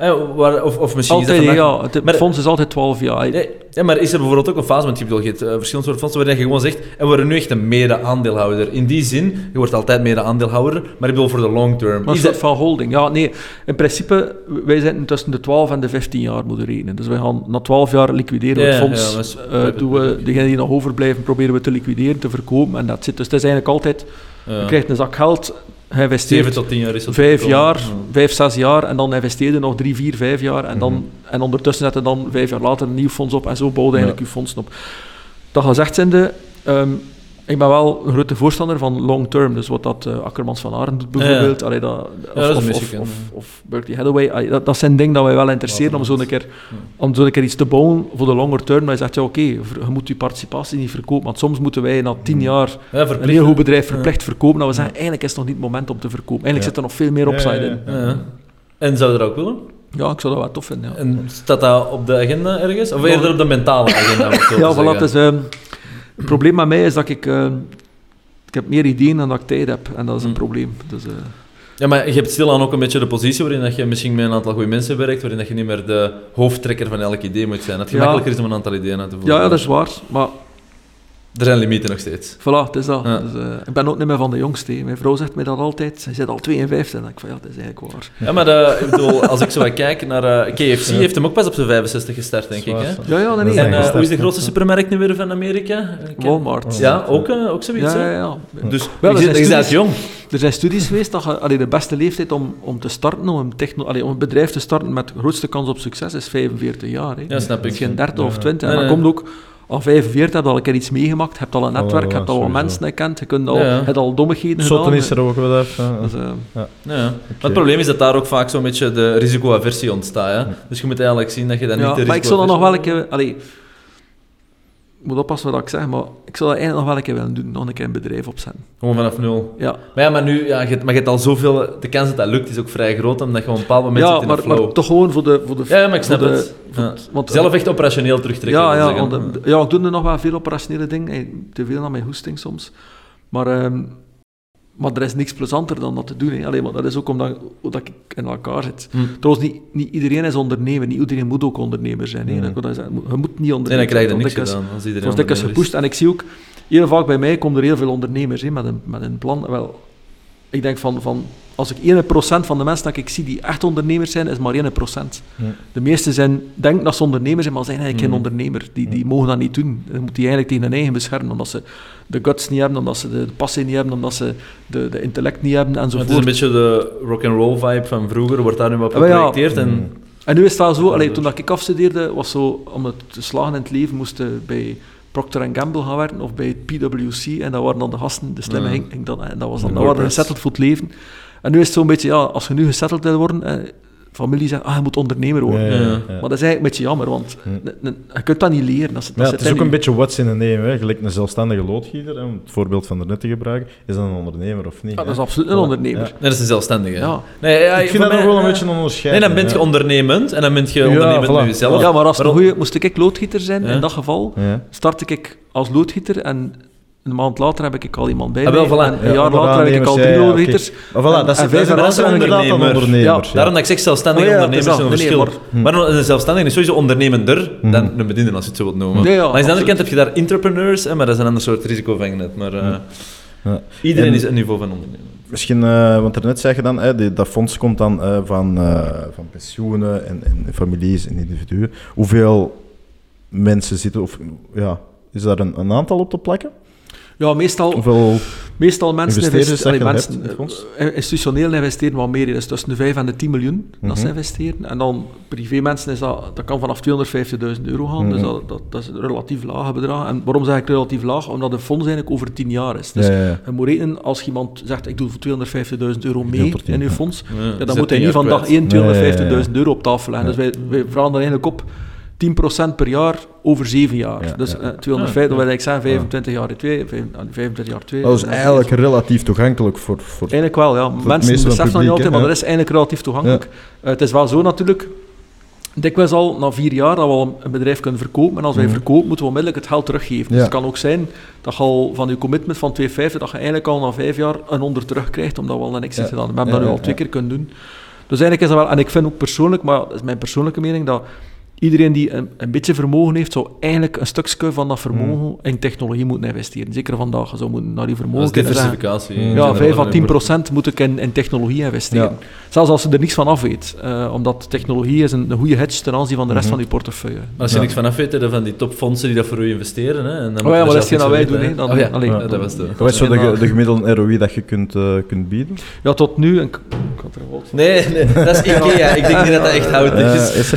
Eh, of, of misschien Altijd, is dat vandaag- ja. Het, Maar- fonds is altijd 12 jaar. Nee, ja, maar is er bijvoorbeeld ook een fase, want je bedoelt, je hebt eh, verschillende soorten fondsen, waarin je gewoon zegt, en we worden nu echt een mede-aandeelhouder. In die zin, je wordt altijd mede-aandeelhouder, maar ik bedoel voor de long term. Maar Is dat, van holding. Ja, nee. In principe, wij zitten tussen de 12 en de 15 jaar moeten rekenen. Dus wij gaan na 12 jaar liquideren Ja, het fonds. ja, is- Eh, doen we, degenen die nog overblijven, proberen we te liquideren, te verkopen. En dat zit. Dus het is eigenlijk altijd, ja, je krijgt een zak geld, je 7 investeert tot 10 jaar is dat vijf gekomen. jaar, Ja. vijf, zes jaar, en dan investeer je nog drie, vier, vijf jaar. En, dan, en ondertussen zet je dan vijf jaar later een nieuw fonds op. En zo bouwde eigenlijk je fondsen op. Dat gezegd zijnde, ehm Ik ben wel een grote voorstander van long term, dus wat dat eh, Akkermans van Aren doet bijvoorbeeld. Allee, dat, of, dat of, ja. Berkeley Hathaway. Allee, dat, dat zijn dingen dat wij wel interesseren om zo'n keer, om zo'n keer iets te bouwen voor de longer term. Dat je zegt, ja oké, je moet je participatie niet verkopen, want soms moeten wij na tien jaar Ja, een heel goed bedrijf verplicht verkopen, dat we zeggen, eigenlijk is het nog niet het moment om te verkopen. Eigenlijk zit er nog veel meer Ja, upside ja, in. ja. Ja. En zou je dat ook willen? Ja, ik zou dat wel tof vinden. Ja, En staat dat op de agenda ergens? Of eerder op de mentale agenda? ja voilà, is, ehm, het probleem met mij is dat ik... ehm, ik heb meer ideeën dan dat ik tijd heb, en dat is een Hmm. probleem. Dus, eh, Ja, maar je hebt stilaan ook een beetje de positie waarin dat je misschien met een aantal goede mensen werkt, waarin dat je niet meer de hoofdtrekker van elk idee moet zijn. Dat het Ja. gemakkelijker is om een aantal ideeën uit te voeren. ja, ja, dat is waar. Maar Er zijn limieten nog steeds. Voilà, het is dat. Ja. Dus, eh, ik ben ook niet meer van de jongste. hè. Mijn vrouw zegt mij dat altijd. Zij zit al 52. En dan denk ik van, ja, dat is eigenlijk waar. Ja, maar de, ik bedoel, als ik zo wat kijk naar... eh, KFC heeft hem ook pas op zijn 65 gestart, denk ik. Hè? Ja, ja, nee. zijn En eh, hoe is de grootste supermarkt nu weer van Amerika? Walmart. Ja, ook, eh, ook zoiets, Ja, hè? ja, ja. Dus Wel, je er bent jong. Er zijn studies geweest dat je, allee, de beste leeftijd om, om te starten, om een, techno, allee, om een bedrijf te starten met de grootste kans op succes, is 45 jaar. Hè. Ja, snap ik. Misschien 30 of 20. Nee, En nee. dan komt ook... Al 45 heb je al een keer iets meegemaakt, je hebt al een netwerk, je ja, hebt al sowieso. mensen gekend, je kunt al, Ja, ja. al dommigheden gedaan. Zotten is er ook wel even. Dus, eh, Ja, ja. Maar het probleem is dat daar ook vaak zo'n beetje de risicoaversie ontstaat. Hè? Dus je moet eigenlijk zien dat je dat ja, niet de maar ik zou dat nog wel een keer... Moet oppassen wat ik zeg, maar ik zou dat eigenlijk nog wel een keer willen doen, nog een keer een bedrijf opzetten. Gewoon vanaf nul. Ja, Maar ja, maar nu, ja, je, hebt- maar je hebt al zoveel... De kans dat dat lukt is ook vrij groot, omdat je op een bepaald moment ja zit in maar, de flow. maar toch gewoon voor de... Voor de ja, maar ik snap de- het. want- Zelf echt operationeel terugtrekken. Ja, ja, want, ja, ik doe er nog wel veel operationele dingen. Te veel aan mijn hoesting soms. Maar, ehm, maar er is niks plezanter dan dat te doen. Hè. Allee, maar dat is ook omdat ik in elkaar zit. Hm. Trouwens, niet, niet iedereen is ondernemer. Niet iedereen moet ook ondernemer zijn. Hè. Hm. Dat. Je moet niet ondernemer dan krijg je zijn. niks gedaan als iedereen Zoals dikwijls ondernemer is. gepusht. En ik zie ook, heel vaak bij mij komen er heel veel ondernemers hè, met, een, met een plan. Wel, ik denk van, van als ik 1% van de mensen dat ik zie die echt ondernemers zijn, is maar 1%. Ja. De meeste zijn, denken dat ze ondernemers zijn, maar zijn eigenlijk Mm. geen ondernemer. Die, die mogen dat niet doen. Dan moet die eigenlijk tegen hun eigen beschermen, omdat ze de guts niet hebben, omdat ze de passie niet hebben, omdat ze de, de intellect niet hebben Maar Het is enzovoort. een beetje de rock'n'roll vibe van vroeger, wordt daar nu Ja, maar ja. geprojecteerd. En, En nu is het wel zo, allee, toen dat ik afstudeerde, was zo, om het te slagen in het leven, moesten bij Procter Gamble gaan werken of bij PwC. En dat waren dan de gasten, de slimme ging, ging dan, en dat, was dan, dat waren corporates. gezetteld voor het leven. En nu is het zo'n beetje, ja, als je nu gezetteld wil worden, eh, familie zegt, ah, je moet ondernemer worden. Ja, ja, ja. Ja. Maar dat is eigenlijk een beetje jammer, want je kunt dat niet leren. Dat, het is ook een beetje what's in a name. Hè. Gelijk een zelfstandige loodgieter, hè, om het voorbeeld van daarnet te gebruiken. Is dat een ondernemer of niet? Ja, dat is absoluut een Voilà. ondernemer. Dat is een zelfstandige. Ja. Nee, ja, Ik vind dat nog wel een beetje een Nee, onderscheid. dan ben je ondernemend en dan ben je ondernemend voilà. met jezelf. Ja, maar als een goeie, moest ik loodgieter zijn, Ja. in dat geval, Ja. startte ik als loodgieter en een maand later heb ik al iemand bij Ah, wel, voilà. En een Ja, jaar later heb ik al drie ja, ja. Maar voilà, dat is, en dat vijf is, en dat acht zijn zijn inderdaad dan ondernemer. ondernemers. Ja, ja. Daarom dat ik zeg zelfstandig Oh ja, ondernemer is is een. Nee, verschil. nee, maar een zelfstandige is sowieso ondernemender Mhm. dan een bediener, als je het zo wilt noemen. Nee, ja, maar aan de andere kant heb je daar entrepreneurs, hè, maar dat is een ander soort risicovengennet. Maar eh, Ja. iedereen En- is een niveau van ondernemer. Misschien, eh, want daarnet zei je dan, hè, die, dat fonds komt dan eh, van, eh, van pensioenen en, en families en individuen. Hoeveel mensen zitten, of ja, is daar een, een aantal op te plakken? Ja, meestal, Hoeveel meestal mensen, investeren, allee, mensen eh, institutioneel investeren wat meer. Dus tussen de 5 en de 10 miljoen dat ze Mhm. investeren. En dan privé mensen is dat, dat kan vanaf 250.000 euro gaan. Dus Mhm. dat, dat, dat is een relatief lage bedrag. En waarom zeg ik relatief laag? Omdat de fonds eigenlijk over 10 jaar is. Dus Ja, ja, ja. je moet rekenen, als iemand zegt ik doe voor 250.000 euro mee in uw fonds, Ja, ja, dan moet hij niet van dag kwijt. 1 Ja, ja, ja, 250.000 euro op tafel leggen. Ja. Dus wij, wij vragen dan eigenlijk op 10% per jaar over 7 jaar. Ja, dus ja. eh, 250, dat wil ik zeggen, 25 jaar 2, 25 jaar 2. Dat is eigenlijk relatief toegankelijk voor... voor Eigenlijk wel, ja. Mensen beseffen dat niet altijd, maar ja. dat is eigenlijk relatief toegankelijk. Eh, het is wel zo natuurlijk, dikwijls al na vier jaar dat we al een bedrijf kunnen verkopen. En als wij Mhm. verkopen, moeten we onmiddellijk het geld teruggeven. Dus Ja. het kan ook zijn dat je al van je commitment van 250, dat je eigenlijk al na vijf jaar een onder terugkrijgt, omdat we al exit Ja. gedaan hebben. We hebben Ja, dat nu ja, al twee ja. keer kunnen doen. Dus eigenlijk is dat wel, en ik vind ook persoonlijk, maar dat is mijn persoonlijke mening, dat iedereen die een, een beetje vermogen heeft, zou eigenlijk een stukje van dat vermogen Mhm. in technologie moeten investeren. Zeker vandaag, je zou moeten naar die Dat vermogen is kunnen zeggen, diversificatie. Ja, ja, In 5 à general. 10 procent moet ik in, in technologie investeren. Ja. Zelfs als ze er niks van af weet. Eh, omdat technologie is een, een goede hedge ten aanzien van de rest Mhm. van je portefeuille. Maar Als je Ja. niks vanaf weet, heb je van die topfondsen die dat voor u investeren. Hè, en dan Oh ja, maar dat is geen dat wij van doen. hè. Dan, Oh ja, allee, ja, dan- dat was de... Wat is zo de, de gemiddelde ROI dat je kunt, eh, kunt bieden? Ja, tot nu... En, ik had er wel- Nee, nee, dat is Ikea. Ik denk niet dat dat echt hout Eh, is.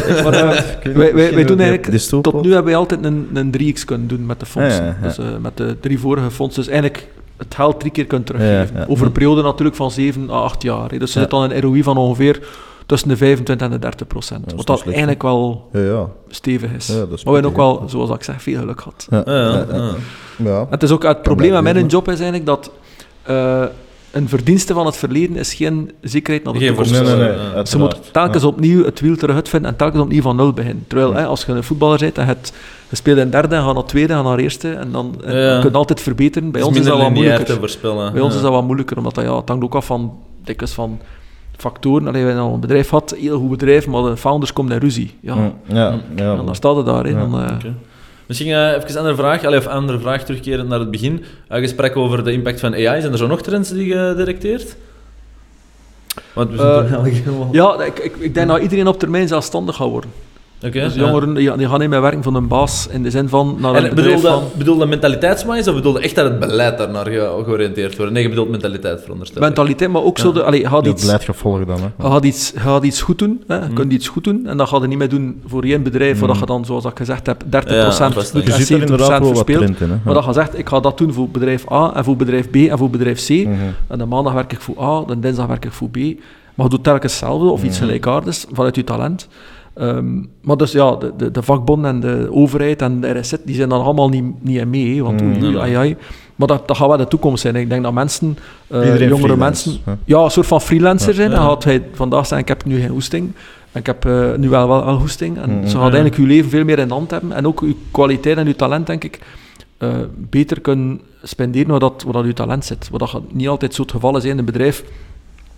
Wij, wij, wij doen eigenlijk, tot nu hebben wij altijd een, een 3x kunnen doen met de fondsen. Ja, ja, ja. Dus eh, met de drie vorige fondsen. Dus eigenlijk het geld drie keer kunt teruggeven. Ja, ja. Over een periode natuurlijk van 7 à 8 jaar. hè. Dus ze Ja. zit dan een ROI van ongeveer tussen de 25 en de 30 procent. wat dat slecht, eigenlijk wel Ja, ja. stevig is. Ja, dat is maar we hebben ook wel, zoals ik zeg, veel geluk gehad. Ja, Ja, ja, ja, ja. ja. Ja. Het is ook het probleem met mijn job is eigenlijk dat eh, een verdienste van het verleden is geen zekerheid naar de Geen toekomst. Nee, nee, nee. Ja. uiteraard. Ze moet telkens opnieuw het wiel terug uitvinden en telkens opnieuw van nul beginnen. Terwijl Ja. hè, als je een voetballer bent en je, hebt, je speelt in derde, ga naar tweede, ga naar eerste en dan en Ja. je kunt altijd verbeteren. Bij ons is dat wat moeilijker. Bij ons Ja. is dat wat moeilijker, omdat dat, ja, het hangt ook af van, dikwijls van factoren. Allee, we hebben al een bedrijf gehad, een heel goed bedrijf, maar de founders komen in ruzie. Ja, Ja, ja, ja. en dan staat het daar. Hè, Ja. dan, eh. Misschien eh, even een andere vraag, allee, of andere vraag terugkeren naar het begin. Een gesprek over de impact van AI. Zijn er zo nog trends die je? Want we zijn Eh, eigenlijk helemaal... Ja, ik, ik, ik denk dat iedereen op termijn zelfstandig gaat worden. Oké, dus ja. jongeren die, die gaan niet meer werken van een baas, in de zin van naar een En bedrijf bedoelde, van... bedoelde mentaliteitswijs of bedoelde echt dat het beleid daarnaar ge- georiënteerd wordt? Nee, je bedoelt mentaliteit veronderstel. ik. Mentaliteit, maar ook zo... De, allee, je gaat iets, het beleid gaat volgen dan. Hè. je gaat iets, gaat iets goed doen, hè. je Hmm. kunt iets goed doen, en dat ga je niet meer doen voor één bedrijf, waar Hmm. je dan, zoals ik gezegd heb, 30% Ja, doet en ziet er 70% inderdaad wel wat verspeelt. trend in. Hè. Maar dat je zegt, ik ga dat doen voor bedrijf A, en voor bedrijf B, en voor bedrijf C, Mhm. en de maandag werk ik voor A, de dinsdag werk ik voor B. Maar je doet telkens hetzelfde, of iets Mhm. gelijkaardigs, vanuit je talent. Ehm, maar dus ja, de, de, de vakbonden en de overheid en de RSZ, die zijn dan allemaal niet, niet in mee, hè, want Mm. oei, ai, ai. Maar dat, dat gaat wel de toekomst zijn. hè. Ik denk dat mensen, eh, jongere freelance, mensen, hè. ja, een soort van freelancer Ja. zijn. Ja. En gaat hij vandaag zeggen, ik heb nu geen hoesting. En ik heb eh, nu wel, wel, wel hoesting. En Mhm. ze gaat Ja. eigenlijk je leven veel meer in de hand hebben. En ook je kwaliteit en je talent, denk ik, eh, beter kunnen spenderen waar dat, waar dat je talent zit. Wat dat niet altijd zo het geval is in een bedrijf.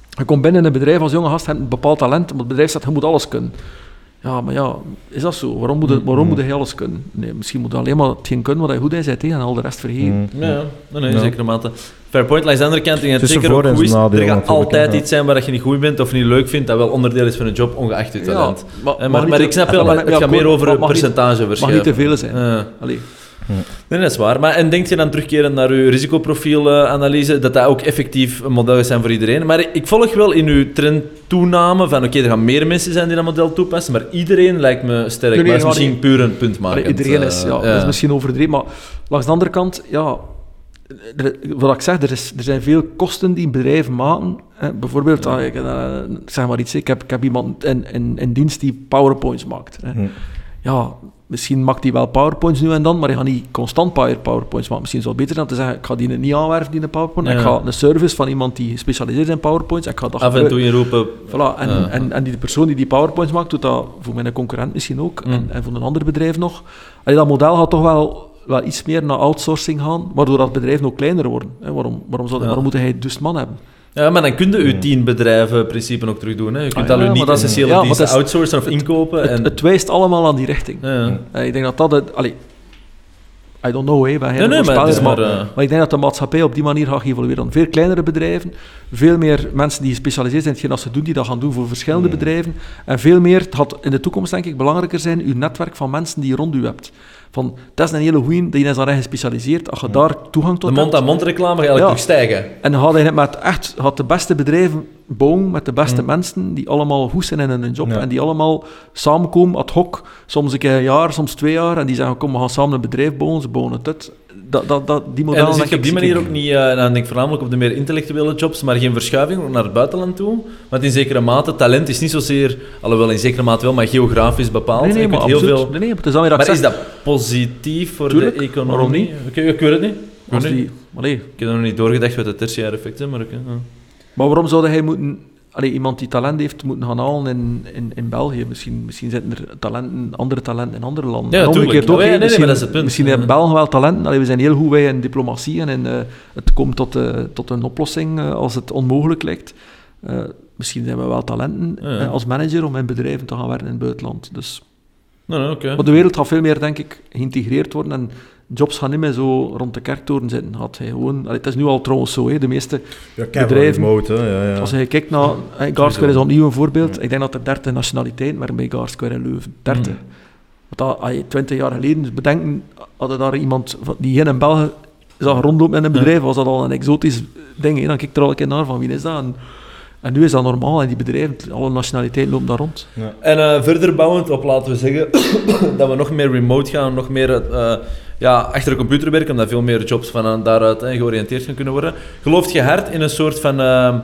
Je komt binnen in een bedrijf als jonge gast, je hebt een bepaald talent, maar het bedrijf zegt, je moet alles kunnen. Ja, maar ja, is dat zo? Waarom moet, je, waarom moet je alles kunnen? Nee, misschien moet je alleen maar hetgeen kunnen wat je goed in zit, hè, en al de rest vergeten. Mhm. Ja, ja. nee, nee, Ja. zeker een mate. Fair point, langs de andere kant, denk Het is zeker ook goed is. nadeel Er gaat altijd iets zijn waar je niet goed bent of niet leuk vindt, dat wel onderdeel is van een job, ongeacht je talent. maar, Eh, maar, maar ik snap wel, het ja, gaat meer over een percentage mag niet te veel zijn. Ja. Allee. Nee, dat is waar. Maar, en denk je dan terugkeren naar uw risicoprofielanalyse, dat dat ook effectief een model is zijn voor iedereen? Maar ik volg wel in uw trendtoename van, oké, er gaan meer mensen zijn die dat model toepassen, maar iedereen lijkt me sterk. Nee, maar is misschien puur een punt maken. Iedereen is, ja, dat is misschien overdreven, maar langs de andere kant, ja, er- wat ik zeg, er, is, er zijn veel kosten die bedrijven maken. Hè. Bijvoorbeeld, ah, ik, eh, ik zeg maar iets, ik heb, ik heb iemand in, in, in dienst die powerpoints maakt. Hè. Ja, misschien maakt hij wel powerpoints nu en dan, maar hij gaat niet constant power- powerpoints maken. Misschien is het wel beter dan te zeggen, ik ga die niet aanwerven, die powerpoint. Ja. Ik ga een service van iemand die gespecialiseerd is in powerpoints, ik ga dat Af en toe inroepen. Voilà, en, Ja. en, en die persoon die die PowerPoints maakt, doet dat voor mijn concurrent misschien ook. Mm. En, en voor een ander bedrijf nog. Allee, dat model gaat toch wel, wel iets meer naar outsourcing gaan, waardoor dat bedrijf nog kleiner worden. Hè, waarom, waarom, zou, Ja. waarom moet hij dus man hebben? Ja, maar dan kun je je tien bedrijven principe ook terug doen. Hè. Je kunt Ah, al ja, je maar dat- niet-essentiële ja, maar diensten dat is- outsourcen of inkopen. Het, en, het wijst allemaal aan die richting. ja. Eh, ik denk dat dat... Het, allee, I don't know, hè, wij Nee, maar, is maar, maar, eh, maar ik denk dat de maatschappij op die manier gaat evolueren. Veel kleinere bedrijven, veel meer mensen die gespecialiseerd zijn in hetgeen dat ze doen, die dat gaan doen voor verschillende Mm. bedrijven. En veel meer, het gaat in de toekomst denk ik belangrijker zijn, uw netwerk van mensen die je rond u hebt. Van, dat is een hele goeie, die is daarin gespecialiseerd. Als je daar toegang tot de mond-aan-mond reclame gaat eigenlijk Ja. stijgen. en dan gaat met echt gaat de beste bedrijven bouwen met de beste Mm. mensen die allemaal goed zijn in hun job Ja. en die allemaal samenkomen ad hoc, soms een keer een jaar, soms twee jaar, en die zeggen kom, we gaan samen een bedrijf bouwen, ze bouwen het uit. Dat, dat, dat, die En modellen dan zit je op die ik manier ook niet, eh, nou, dan denk ik voornamelijk op de meer intellectuele jobs, maar geen verschuiving ook naar het buitenland toe. Want in zekere mate, talent is niet zozeer, alhoewel in zekere mate wel, maar geografisch bepaald. Nee, nee, je maar heel veel... Nee, nee, het is ik Maar is dat positief voor Tuurlijk, de economie? waarom niet? Oké, ik weet het niet. Ik, weet die, ik heb er nog niet doorgedacht wat het tertiaire effect is, maar oké. ja. maar waarom zou hij moeten, allee, iemand die talent heeft, moeten gaan halen in, in, in België? Misschien, misschien zitten er talenten, andere talenten in andere landen. Ja, En tuurlijk. omgekeerd ook, ja, hè. nee, nee, misschien, maar dat is het punt. Misschien hebben Belgen wel talenten. Allee, we zijn heel goed bij in diplomatie en in, eh, het komt tot, eh, tot een oplossing eh, als het onmogelijk lijkt. Misschien zijn we wel talenten Ja. als manager om in bedrijven te gaan werken in het buitenland. Dus, Nee, nee, oké. maar de wereld gaat veel meer, denk ik, geïntegreerd worden en jobs gaan niet meer zo rond de kerktoren zitten. Gaat hij gewoon, allee, het is nu al trouwens zo, hè, de meeste Ja, Bedrijven. remote. Ja, ja. als je kijkt naar... Hey, Garsquare is opnieuw een voorbeeld. Ik denk dat er 30 nationaliteiten waren bij Garsquare in Leuven. 30. Mm. Want dat, als je 20 jaar geleden bedenken, hadden daar iemand die geen in België zag rondlopen in een bedrijf, was dat al een exotisch ding. Hè. Dan kijk ik er al een keer naar van wie is dat? En, En nu is dat normaal en die bedrijven, alle nationaliteiten lopen daar rond. En eh, verder bouwend op, laten we zeggen, dat we nog meer remote gaan, nog meer eh, ja, achter de computer werken, omdat veel meer jobs van eh, daaruit eh, georiënteerd gaan kunnen worden. Gelooft je hard in een soort van eh,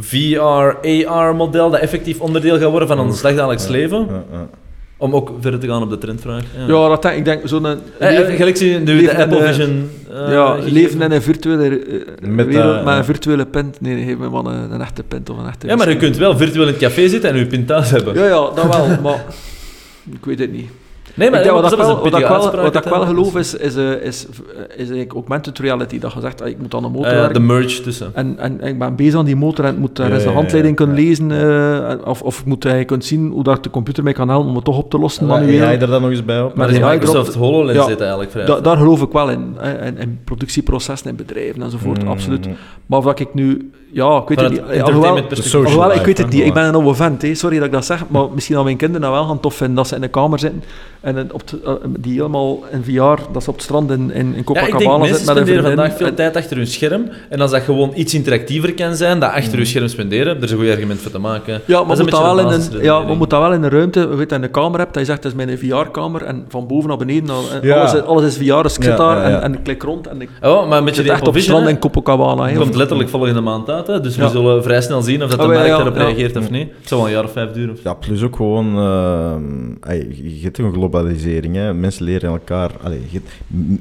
VR, AR-model dat effectief onderdeel gaat worden van ons dagdagelijks leven? Ja, ja. Om ook verder te gaan op de trendvraag. Ja. Ja, dat denk, ik denk zo'n... Eh, eh, gelijk zie je nu de Apple de- Vision. eh, ja, leven in een virtuele eh, Met, wereld eh, met een virtuele pint. Nee, nee, geef me maar een, een echte pint of een echte Ja, maar je kunt wel virtueel in het café zitten en je pint thuis hebben. Ja, ja, dat wel, maar... Ik weet het niet. Nee, maar ik denk, wat, dat ik wel, een wat, ik wel, uitspraak wat ik wel uiteindelijk. geloof is, is, eh, is, is eigenlijk augmented reality. Dat je zegt, ah, ik moet aan een motor Eh, werken. de merge tussen. En, en ik ben bezig aan die motor en het moet daar Ja, ja, handleiding ja, kunnen ja. lezen. eh, of, of ik moet, je kunt zien hoe dat de computer mij kan helpen om het toch op te lossen Ga manueel. je er dan nog eens bij op? Maar Maar de ja, ik Microsoft HoloLens Ja. zit eigenlijk vrij. Da- daar geloof ik wel in. hè, In, in productieprocessen, in bedrijven enzovoort, Mm. absoluut. Maar of dat ik nu... Ja, ik weet het het niet. Alhoewel, alhoewel, ik weet het niet. Ik ben een oude vent, hè. sorry dat ik dat zeg. Maar misschien dat mijn kinderen dat wel gaan tof vinden. Dat ze in de kamer zitten en op het- eh, die helemaal in VR, dat ze op het strand in, in, in Ja, ik Copacabana denk mensen zitten met een spenderen vriendin. vandaag veel En- tijd achter hun scherm. En als dat gewoon iets interactiever kan zijn, dat achter hun scherm spenderen, er is een goed argument voor te maken. Ja, Dat maar moet dat, wel in de een, ja, basisredenering. maar moet dat wel in een ruimte, we weten, in de kamer hebt, dat je zegt, dat is mijn VR-kamer, en van boven naar beneden, Ja. alles, is- alles is VR, dus ik zit daar ja, ja. En, en ik klik rond en ik Oh, maar met je echt op het strand in Copacabana. hè. komt letterlijk volgende maand uit, hè, dus we zullen vrij snel zien of dat de Oh, ja, markt daarop ja. reageert of niet. Het zal wel een jaar of vijf duren. Ja, plus ook gewoon... eh, ey, je hebt toch een globalisering, hè. Mensen leren elkaar... Allee, je hebt-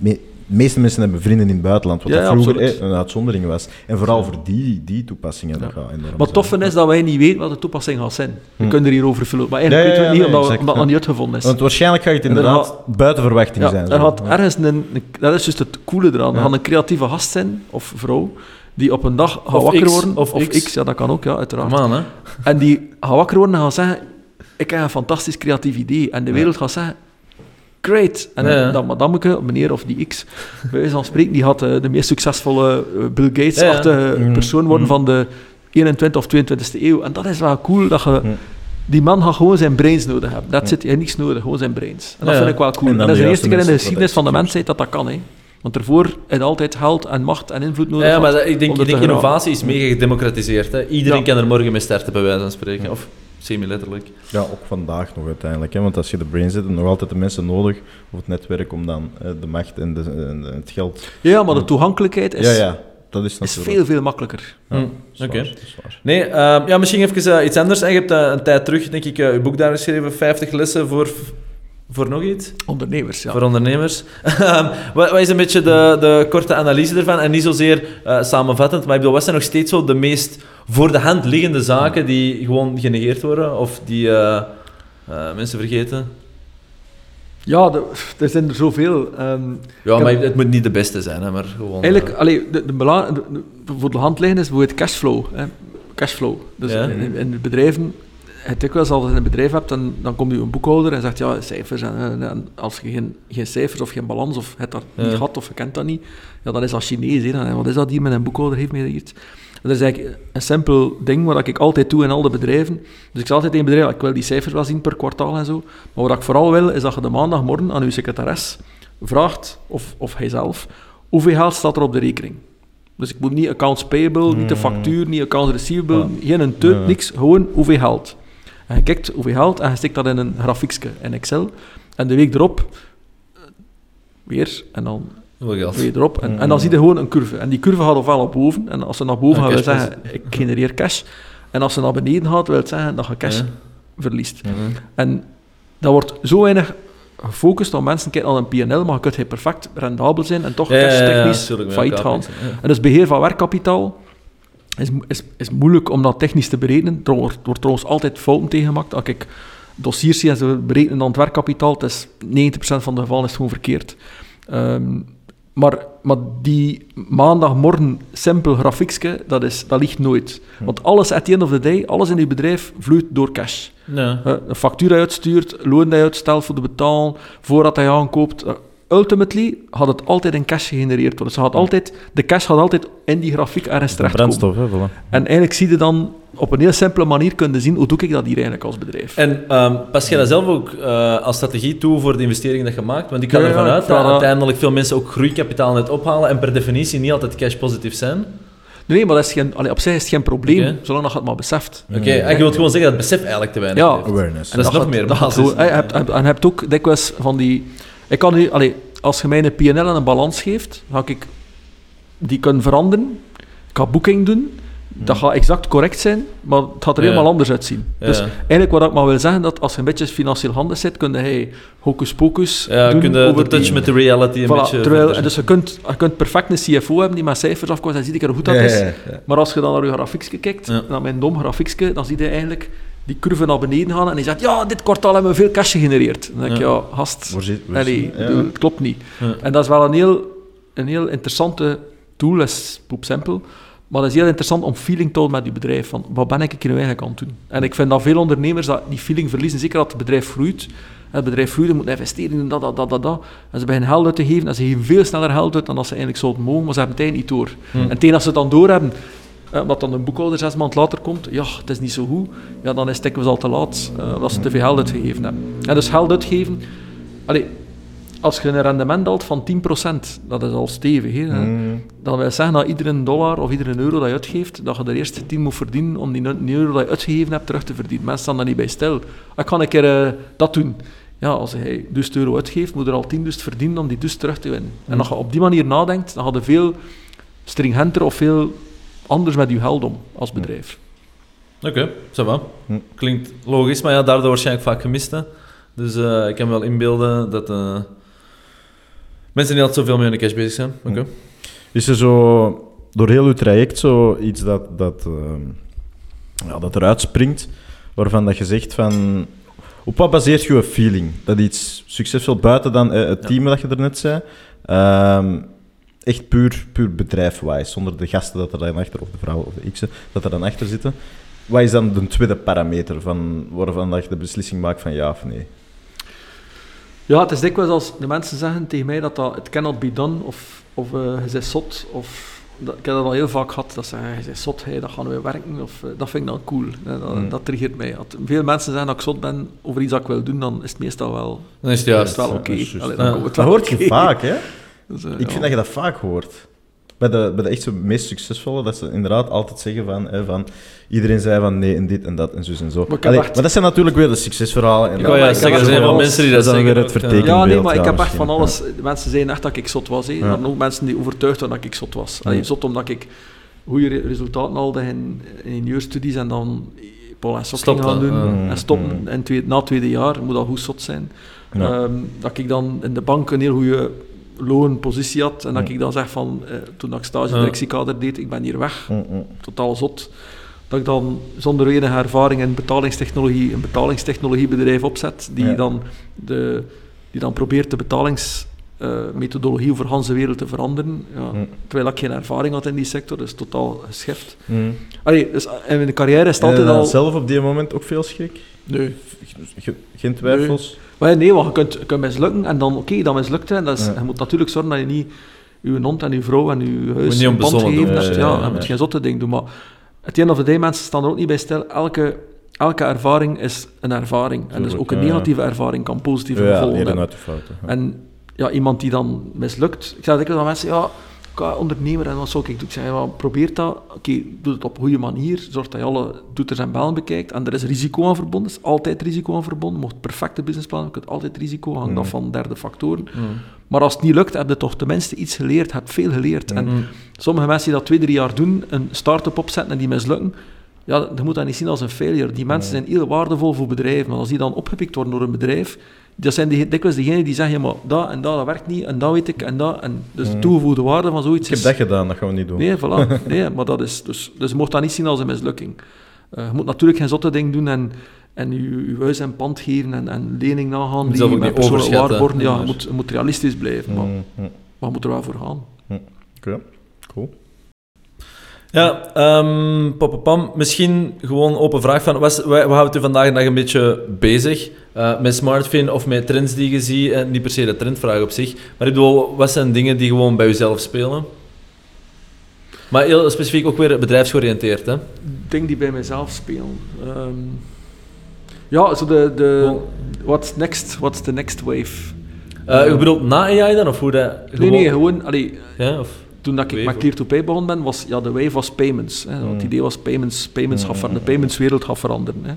me- de meeste mensen hebben vrienden in het buitenland, wat Ja, dat ja, vroeger absoluut. eh, een uitzondering was. En vooral voor die, die toepassingen, dat Ja. gaat Maar het toffe is dat wij niet weten wat de toepassing gaat zijn. We Hm. kunnen er hierover vullen, maar eigenlijk weten we het niet, nee, omdat, exact, omdat het nog niet uitgevonden is. Want waarschijnlijk gaat het er inderdaad buiten verwachting Ja, zijn. er Ja. ergens een, een- dat is juist het coole eraan. Er gaat een creatieve gast zijn, of vrouw, die op een dag gaat Of wakker X, worden. of X. ja, dat kan ook, ja, uiteraard. Man, hè. En die gaat wakker worden en gaat zeggen, ik heb een fantastisch creatief idee. En de wereld gaat zeggen, great. En Ja, ja. dat madameke, meneer of die X, bij wijze van spreken, die gaat eh, de meest succesvolle eh, Bill Gates-achtige Ja, persoon worden Mm. van de 21 of 22e eeuw. En dat is wel cool, dat je... Mm. Die man gaat gewoon zijn brains nodig hebben. Dat Ja. zit hij niks nodig, gewoon zijn brains. En dat vind ik wel cool. En dat is de eerste keer in de geschiedenis van de mensheid dat dat kan. Hè. Want ervoor had altijd geld en macht en invloed nodig. Ja, maar dat- ik denk, ik innovatie is mega gedemocratiseerd. Hè. Iedereen kan er morgen mee starten, bij wijze van spreken. Of semi-letterlijk. Ja, ook vandaag nog uiteindelijk. Hè? Want als je de brain zit, heb je nog altijd de mensen nodig, of het netwerk, om dan eh, de macht en, de, en het geld... Ja, maar de toegankelijkheid is, ja, ja, dat is is veel, veel makkelijker. Ja, Hm, is oké. Nee, ehm, ja, misschien even eh, iets anders. En je hebt eh, een tijd terug, denk ik, eh, je boek daar geschreven, 50 lessen voor, voor nog iets? Ondernemers, ja. Voor ondernemers. Ehm, wat, wat is een beetje de, de korte analyse ervan? En niet zozeer eh, samenvattend, maar ik bedoel, wat zijn nog steeds zo de meest voor de hand liggende zaken die gewoon genegeerd worden? Of die eh, eh, mensen vergeten? Ja, de- er zijn er zoveel. Ehm, Ja, maar heb- het moet niet de beste zijn, hè, maar gewoon... eigenlijk, allee, de, de bela- de- de- voor de hand liggen is bijvoorbeeld cashflow. Hè. Cashflow. Dus Ja. in, in bedrijven, het dikwijls als je een bedrijf hebt, dan, dan komt je een boekhouder en zegt, ja, cijfers. En, en- en als je geen, geen cijfers of geen balans, of het dat Ja. niet had, of je kent dat niet, ja, dan is dat Chinees. Hè. Dan, wat is dat hier met een boekhouder, heeft mij iets. En dat is eigenlijk een simpel ding wat ik altijd doe in al de bedrijven. Dus ik zeg altijd in een bedrijf, ik wil die cijfers wel zien per kwartaal en zo. Maar wat ik vooral wil, is dat je de maandagmorgen aan uw secretares vraagt, of, of hij zelf, hoeveel geld staat er op de rekening? Dus ik moet niet accounts payable, niet de factuur, niet accounts receivable, geen een teut, Ja. niks, gewoon hoeveel geld. En je kijkt hoeveel geld en je stikt dat in een grafiekje in Excel. En de week erop, eh, weer, en dan weer erop. En, en dan zie je gewoon een curve. En die curve gaat ofwel naar boven. En als ze naar boven gaat, wil cash zeggen, ik genereer cash. En als ze naar beneden gaat, wil het zeggen dat je cash Ja. verliest. En dat wordt zo weinig gefocust dat mensen kijken naar een PNL, maar je kunt perfect rendabel zijn en toch Ja, ja, ja, cashtechnisch tuurlijk, met failliet gaan. En dus beheer van werkkapitaal is, is, is moeilijk om dat technisch te berekenen. Er wordt, wordt trouwens altijd fouten tegen gemaakt. Als ik dossiers zie en ze berekenen dan het werkkapitaal, het is 90% van de gevallen is het gewoon verkeerd. Ehm, maar, maar die maandagmorgen simpel grafiekje, dat, is, dat ligt nooit. Want alles, at the end of the day, alles in je bedrijf vloeit door cash. Ja. Eh, een factuur je uitstuurt, loon die je uitstelt voor de betaal, voordat hij aankoopt. Ultimately gaat het altijd in cash gegenereerd worden. Dus je gaat altijd, de cash gaat altijd in die grafiek ergens De terechtkomen. brandstof, hè, voilà. En eigenlijk zie je dan op een heel simpele manier kunnen zien hoe doe ik dat hier eigenlijk als bedrijf. En ehm, pas jij dat zelf ook eh, als strategie toe voor de investeringen dat je maakt? Want ik ga Ja, ervan uit dat uiteindelijk veel mensen ook groeikapitaal net ophalen en per definitie niet altijd cash positief zijn. Nee, maar dat is geen, allee, op zich is het geen probleem, zolang dat je het maar beseft. Oké, en je wilt gewoon zeggen dat het besef eigenlijk te weinig Ja. heeft. Awareness. En dat is nog gaat- meer gaat basis. zo- hè, je hebt, en hebt ook dikwijls van die... Ik kan nu... Allee, als je mij een PNL en een balans geeft, ga ik die kunnen veranderen. Ik ga boeking doen. Dat gaat exact correct zijn, maar het gaat er Ja. helemaal anders uitzien. Ja. Dus eigenlijk wat ik maar wil zeggen, dat als je een beetje financieel handig zit, kun je hocus pocus Ja, doen kun je de over touch die- met de reality een Voilà, beetje... terwijl, verder- dus je kunt, je kunt perfect een CFO hebben die met cijfers afkomt en ziet er hoe goed dat is. Maar als je dan naar je grafiekje kijkt, naar mijn dom grafiekje, dan zie je eigenlijk die curve naar beneden gaan en die zegt, ja, dit kwartaal hebben we veel cash gegenereerd. Dan denk ik, Ja. gast, ja. bedoel, het klopt niet. Ja. En dat is wel een heel, een heel interessante tool, dat is poepsimpel, maar dat is heel interessant om feeling te houden met je bedrijf, van wat ben ik hier nu eigenlijk aan het doen? En ik vind dat veel ondernemers dat die feeling verliezen, zeker als het bedrijf groeit. Het bedrijf groeit, moet investeren in dat, dat, dat, dat, dat. En ze beginnen geld uit te geven en ze geven veel sneller geld uit dan dat ze eigenlijk zouden mogen, maar ze hebben het eigenlijk niet door. Hm. En tegen als ze het dan doorhebben, eh, omdat dan een boekhouder zes maanden later komt, ja, het is niet zo goed, ja, dan is het dikwijls al te laat, eh, omdat ze te veel geld uitgegeven hebben. En dus geld uitgeven, allee, als je een rendement haalt van 10%, dat is al stevig, hè, Mm. dan wil zeggen dat iedere dollar of iedere euro dat je uitgeeft, dat je de eerste 10 moet verdienen om die euro dat je uitgegeven hebt terug te verdienen. Mensen staan daar niet bij stil. Ik kan een keer eh, dat doen. Ja, als hij 1000 euro uitgeeft, moet er al 10 dus verdienen om die dus terug te winnen. En als je op die manier nadenkt, dan je veel stringenter of veel anders met je geld om als bedrijf. Oké. Hm. Klinkt logisch, maar ja, daardoor waarschijnlijk vaak gemist. Hè. Dus eh, ik kan me wel inbeelden dat eh, mensen niet altijd zoveel mee aan de cash bezig zijn. Oké. Is er zo door heel uw traject zo iets dat, dat, ehm, ja, dat eruit springt, waarvan dat je zegt van... Op wat baseert je je feeling? Dat iets succesvol buiten dan het Ja. team dat je er net zei, ehm, echt puur, puur bedrijfwise, zonder de gasten dat er dan achter, of de vrouwen of de x'en, dat er dan achter zitten. Wat is dan de tweede parameter van, waarvan dat je de beslissing maakt van ja of nee? Ja, het is dikwijls als de mensen zeggen tegen mij dat dat it cannot be done, of, of eh, je bent zot, of... Dat, ik heb dat al heel vaak gehad, dat ze zeggen, je bent zot, hey, dat gaan we werken, of eh, dat vind ik dan cool. Eh, dat, Mm. dat triggert mij. Als veel mensen zeggen dat ik zot ben over iets dat ik wil doen, dan is het meestal wel, Dan is het juist. het wel oké. dat Ja. het Dat hoort je vaak, hè? Dus, eh, Ik ja. vind dat je dat vaak hoort. Bij de, bij de echt zo meest succesvolle, dat ze inderdaad altijd zeggen van, hè, van iedereen zei van nee en dit en dat en zo en zo. Maar Allee, maar dat zijn natuurlijk weer de succesverhalen. En Ik dat- ik heb zeggen, er echt zijn van wel alles- mensen die dat, zeggen. weer het ja. Ja, nee, maar ja, ik heb echt van alles. Mensen zeiden echt dat ik zot was. Hè. Er Ja. waren ook mensen die overtuigd waren dat ik zot was. Allee, Ja. Zot omdat ik goede re- resultaten haalde in, in ingenieurstudies en dan Paul en Sok gaan doen. ja. En stoppen Mm. tweede, na het tweede jaar, moet dat goed zot zijn. Ja. Ehm, dat ik dan in de bank een heel goede loonpositie had en dat Ja. ik dan zeg van, eh, toen ik stage directiekader deed, ik ben hier weg, Mm, mm. totaal zot. Dat ik dan zonder enige ervaring in betalingstechnologie een betalingstechnologiebedrijf opzet, die, Ja. dan, de, die dan probeert de betalingsmethodologie over de hele wereld te veranderen. Ja. Mm. Terwijl ik geen ervaring had in die sector, dat is totaal geschift. Mm. Allee, dus in mijn carrière is het altijd al... zelf op die moment ook veel schrik? Nee. Ge- Geen twijfels? Maar nee, want je kunt, je kunt mislukken en dan, oké, dan mislukt het. En dat is. Je moet natuurlijk zorgen dat je niet je hond en je vrouw en je huis niet een pand hebt. ja, je moet geen zotte ding doen. Maar the end of the day, mensen staan er ook niet bij stil. Elke, elke ervaring is een ervaring. En dus ook een ja. negatieve ervaring kan positieve Ja, gevolgen hebben. uit de fouten. ja. En ja, iemand die dan mislukt. Ik zeg dikwijls aan mensen, ja, ga ondernemer en wat zou ik doen? Ik zeg, probeer dat. Oké, doe het op een goede manier. Zorg dat je alle toeters en bellen bekijkt. En er is risico aan verbonden. Er is altijd risico aan verbonden. Mocht perfecte businessplan je kunt altijd risico. Hangt af Mm. van derde factoren. Mm. Maar als het niet lukt, heb je toch tenminste iets geleerd. Heb veel geleerd. En Mm. sommige mensen die dat twee, drie jaar doen, een start-up opzetten en die mislukken, ja, je moet dat niet zien als een failure. Die mensen zijn heel waardevol voor bedrijven. Maar als die dan opgepikt worden door een bedrijf, dat zijn die, dikwijls degenen die zeggen, maar dat en dat, dat werkt niet, en dat weet ik, en dat. En dus de Mm. toegevoegde waarde van zoiets Ik heb is... dat gedaan, dat gaan we niet doen. Nee, voilà. Nee, maar dat is... Dus, dus je mocht dat niet zien als een mislukking. Eh, je moet natuurlijk geen zotte ding doen en, en je, huis en pand geven en, en lening nagaan, moet die met niet persoonlijke worden. Ja, je maar- moet, je moet realistisch blijven, maar, Mm, mm. maar je moet er wel voor gaan. Oké, cool. Ja, ehm pam, misschien gewoon open vraag van, wat, wat houdt u vandaag de dag een beetje bezig eh, met smartphone of met trends die je ziet? En niet per se de trendvraag op zich, maar ik bedoel, wat zijn dingen die gewoon bij uzelf spelen? Maar heel specifiek ook weer bedrijfsgeoriënteerd, hè? Dingen die bij mezelf spelen. Ehm, ja, zo de... de what's next? What's the next wave? Eh, je bedoelt na AI dan, of hoe dat... Nee, nee, gewoon... Allee, Ja, of... toen dat ik Wave met ook. Clear to Pay begonnen ben, was ja, de wave was payments. Hè. Het idee was payments, payments gaat ver- de paymentswereld gaat veranderen. Hè.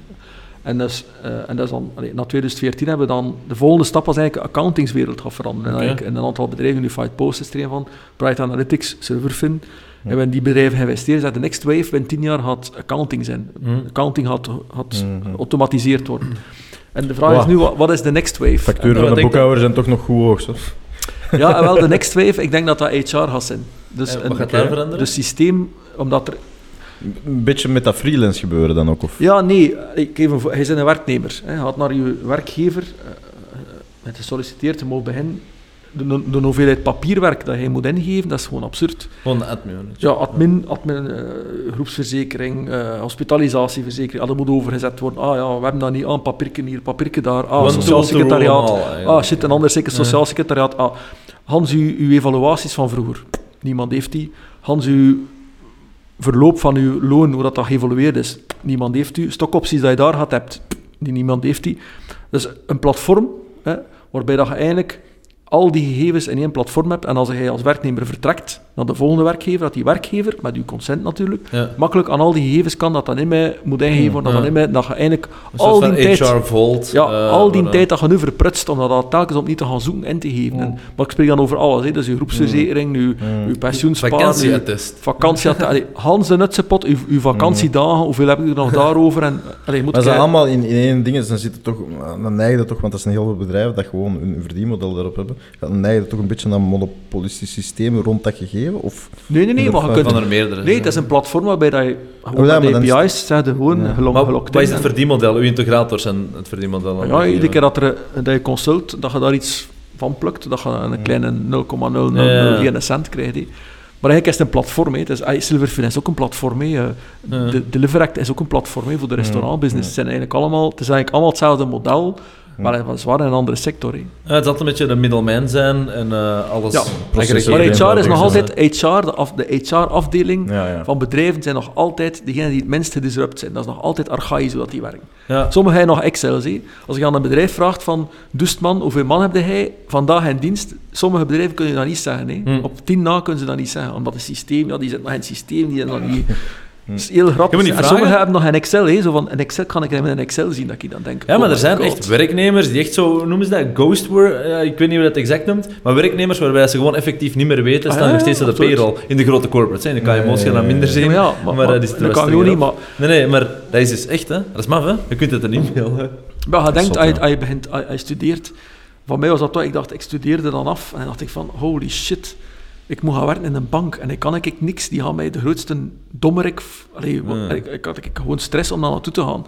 En, dus, eh, en dat is dan, allee, na 2014 hebben we dan, de volgende stap was eigenlijk de accountingswereld gaat veranderen. En, eigenlijk, en een aantal bedrijven, Unified Post is er een van, Bright Analytics, Serverfin, hebben in die bedrijven geïnvesteerd. De next wave binnen 10 jaar gaat accounting zijn. Accounting gaat, gaat geautomatiseerd worden. En de vraag is nu, wat, wat is de next wave? Facturen van de boekhouder zijn toch nog goed hoog. Ja, en wel, de next wave, ik denk dat dat HR gaat zijn. Dus En wat een- gaat daar veranderen? Dus systeem, omdat er... Een beetje met dat freelance gebeuren dan ook, of? Ja, nee, ik geef een, vo- hij is een werknemer. Hè. Je gaat naar je werkgever, eh, eh, met gesolliciteerd, je mag beginnen. De, de hoeveelheid papierwerk dat hij moet ingeven, dat is gewoon absurd. Gewoon admin. Ja, admin, admin eh, groepsverzekering, eh, hospitalisatieverzekering, ah, dat moet overgezet worden. Ah ja, we hebben dat niet, ah, een papiertje hier, papiertje daar, ah, sociaal secretariaat. Ah, shit, een ander zeker sociaal secretariaat. Ah, Hans, uw, uw evaluaties van vroeger. Niemand heeft die. Hans, uw verloop van uw loon, hoe dat, dat geëvolueerd is. Niemand heeft u. Stokopties dat je daar gehad hebt. Die niemand heeft die. Dus een platform, hè, waarbij dat je eigenlijk al die gegevens in één platform hebt. En als je als werknemer vertrekt naar de volgende werkgever, dat die werkgever, met uw consent natuurlijk, Ja. makkelijk aan al die gegevens kan dat dan in mij moet ingeven worden. Dat, dan in mij, dat je eigenlijk Een al die tijd... Ja, eh, al die tijd dat je nu verprutst om dat telkens opnieuw te gaan zoeken en te geven. En, maar ik spreek dan over alles. Hè. Dus je groepsverzekering, je, je pensioenspaar, je Vakantieattest. vakantie. Allee, Hans de Nutsepot, uw, uw vakantiedagen, hoeveel heb ik er nog daarover? En, allee, moet Maar ze ik- allemaal in, in één ding, dus dan zit het toch, dan neigt het toch, want dat zijn heel veel bedrijven dat gewoon hun verdienmodel daarop hebben, dan neigt het toch een beetje naar een monopolistisch systeem rond dat gegeven? Of Nee, nee, nee, maar je kunt... Van er meerdere. Nee, het is een platform waarbij dat je gewoon Oh ja, met maar dan is- API's gewoon Ja. gelok, Maar gelokt wat is het En- verdienmodel? Uw integrators en het verdienmodel? Ja, iedere keer dat, er, dat je consult, dat je daar iets van plukt, dat je een kleine 0,001 cent krijgt. hè. Maar eigenlijk is het een platform. hè. Het is, ah, Silverfin is ook een platform. hè. Eh. De Deliveract is ook een platform hè, voor de restaurantbusiness. Het, zijn eigenlijk allemaal, het is eigenlijk allemaal hetzelfde model, maar weliswaar in een andere sector. hè. Ja, het zal een beetje de middleman zijn en eh, alles Ja. Maar HR is nog altijd HR, de, af, de HR-afdeling Ja, ja. van bedrijven zijn nog altijd degenen die het minst gedisrupt zijn. Dat is nog altijd archaïs hoe dat die werken. Ja. Sommigen hebben nog Excel. Als je aan een bedrijf vraagt van, Dustman, hoeveel man heb jij vandaag in dienst? Sommige bedrijven kunnen dat niet zeggen. Hè. Hm. Op tien na kunnen ze dat niet zeggen, omdat het systeem, ja, die zit nog in het systeem, die zit nog niet... Dat is heel grappig. Hm. Je En sommigen hebben nog een Excel. Hè. Zo van, een Excel kan ik in een Excel zien, dat ik dan denk... Ja, maar oh er zijn God. echt werknemers die echt zo, noemen ze dat, ghost work, eh, ik weet niet hoe dat exact noemt, maar werknemers waarbij ze gewoon effectief niet meer weten, Ah, staan ja, nog steeds op de payroll in de grote corporates. Hè. In de KMO's gaan dat minder zien, Ja, maar ja, maar- maar, maar dat is dat er kan gewoon niet, erop. Nee, nee, maar dat is dus echt, hè. Dat is maf, hè. Je kunt het er niet mailen. Maar je denkt, als je, ja. als je begint, als je- als je studeert... Van mij was dat toch, ik dacht, ik studeerde dan af en dan dacht ik van, holy shit, ik moet gaan werken in een bank en ik kan ik niks, die gaan mij de grootste dommerik... Allee, wat- Ja. ik, ik had ik gewoon stress om daar naartoe te gaan.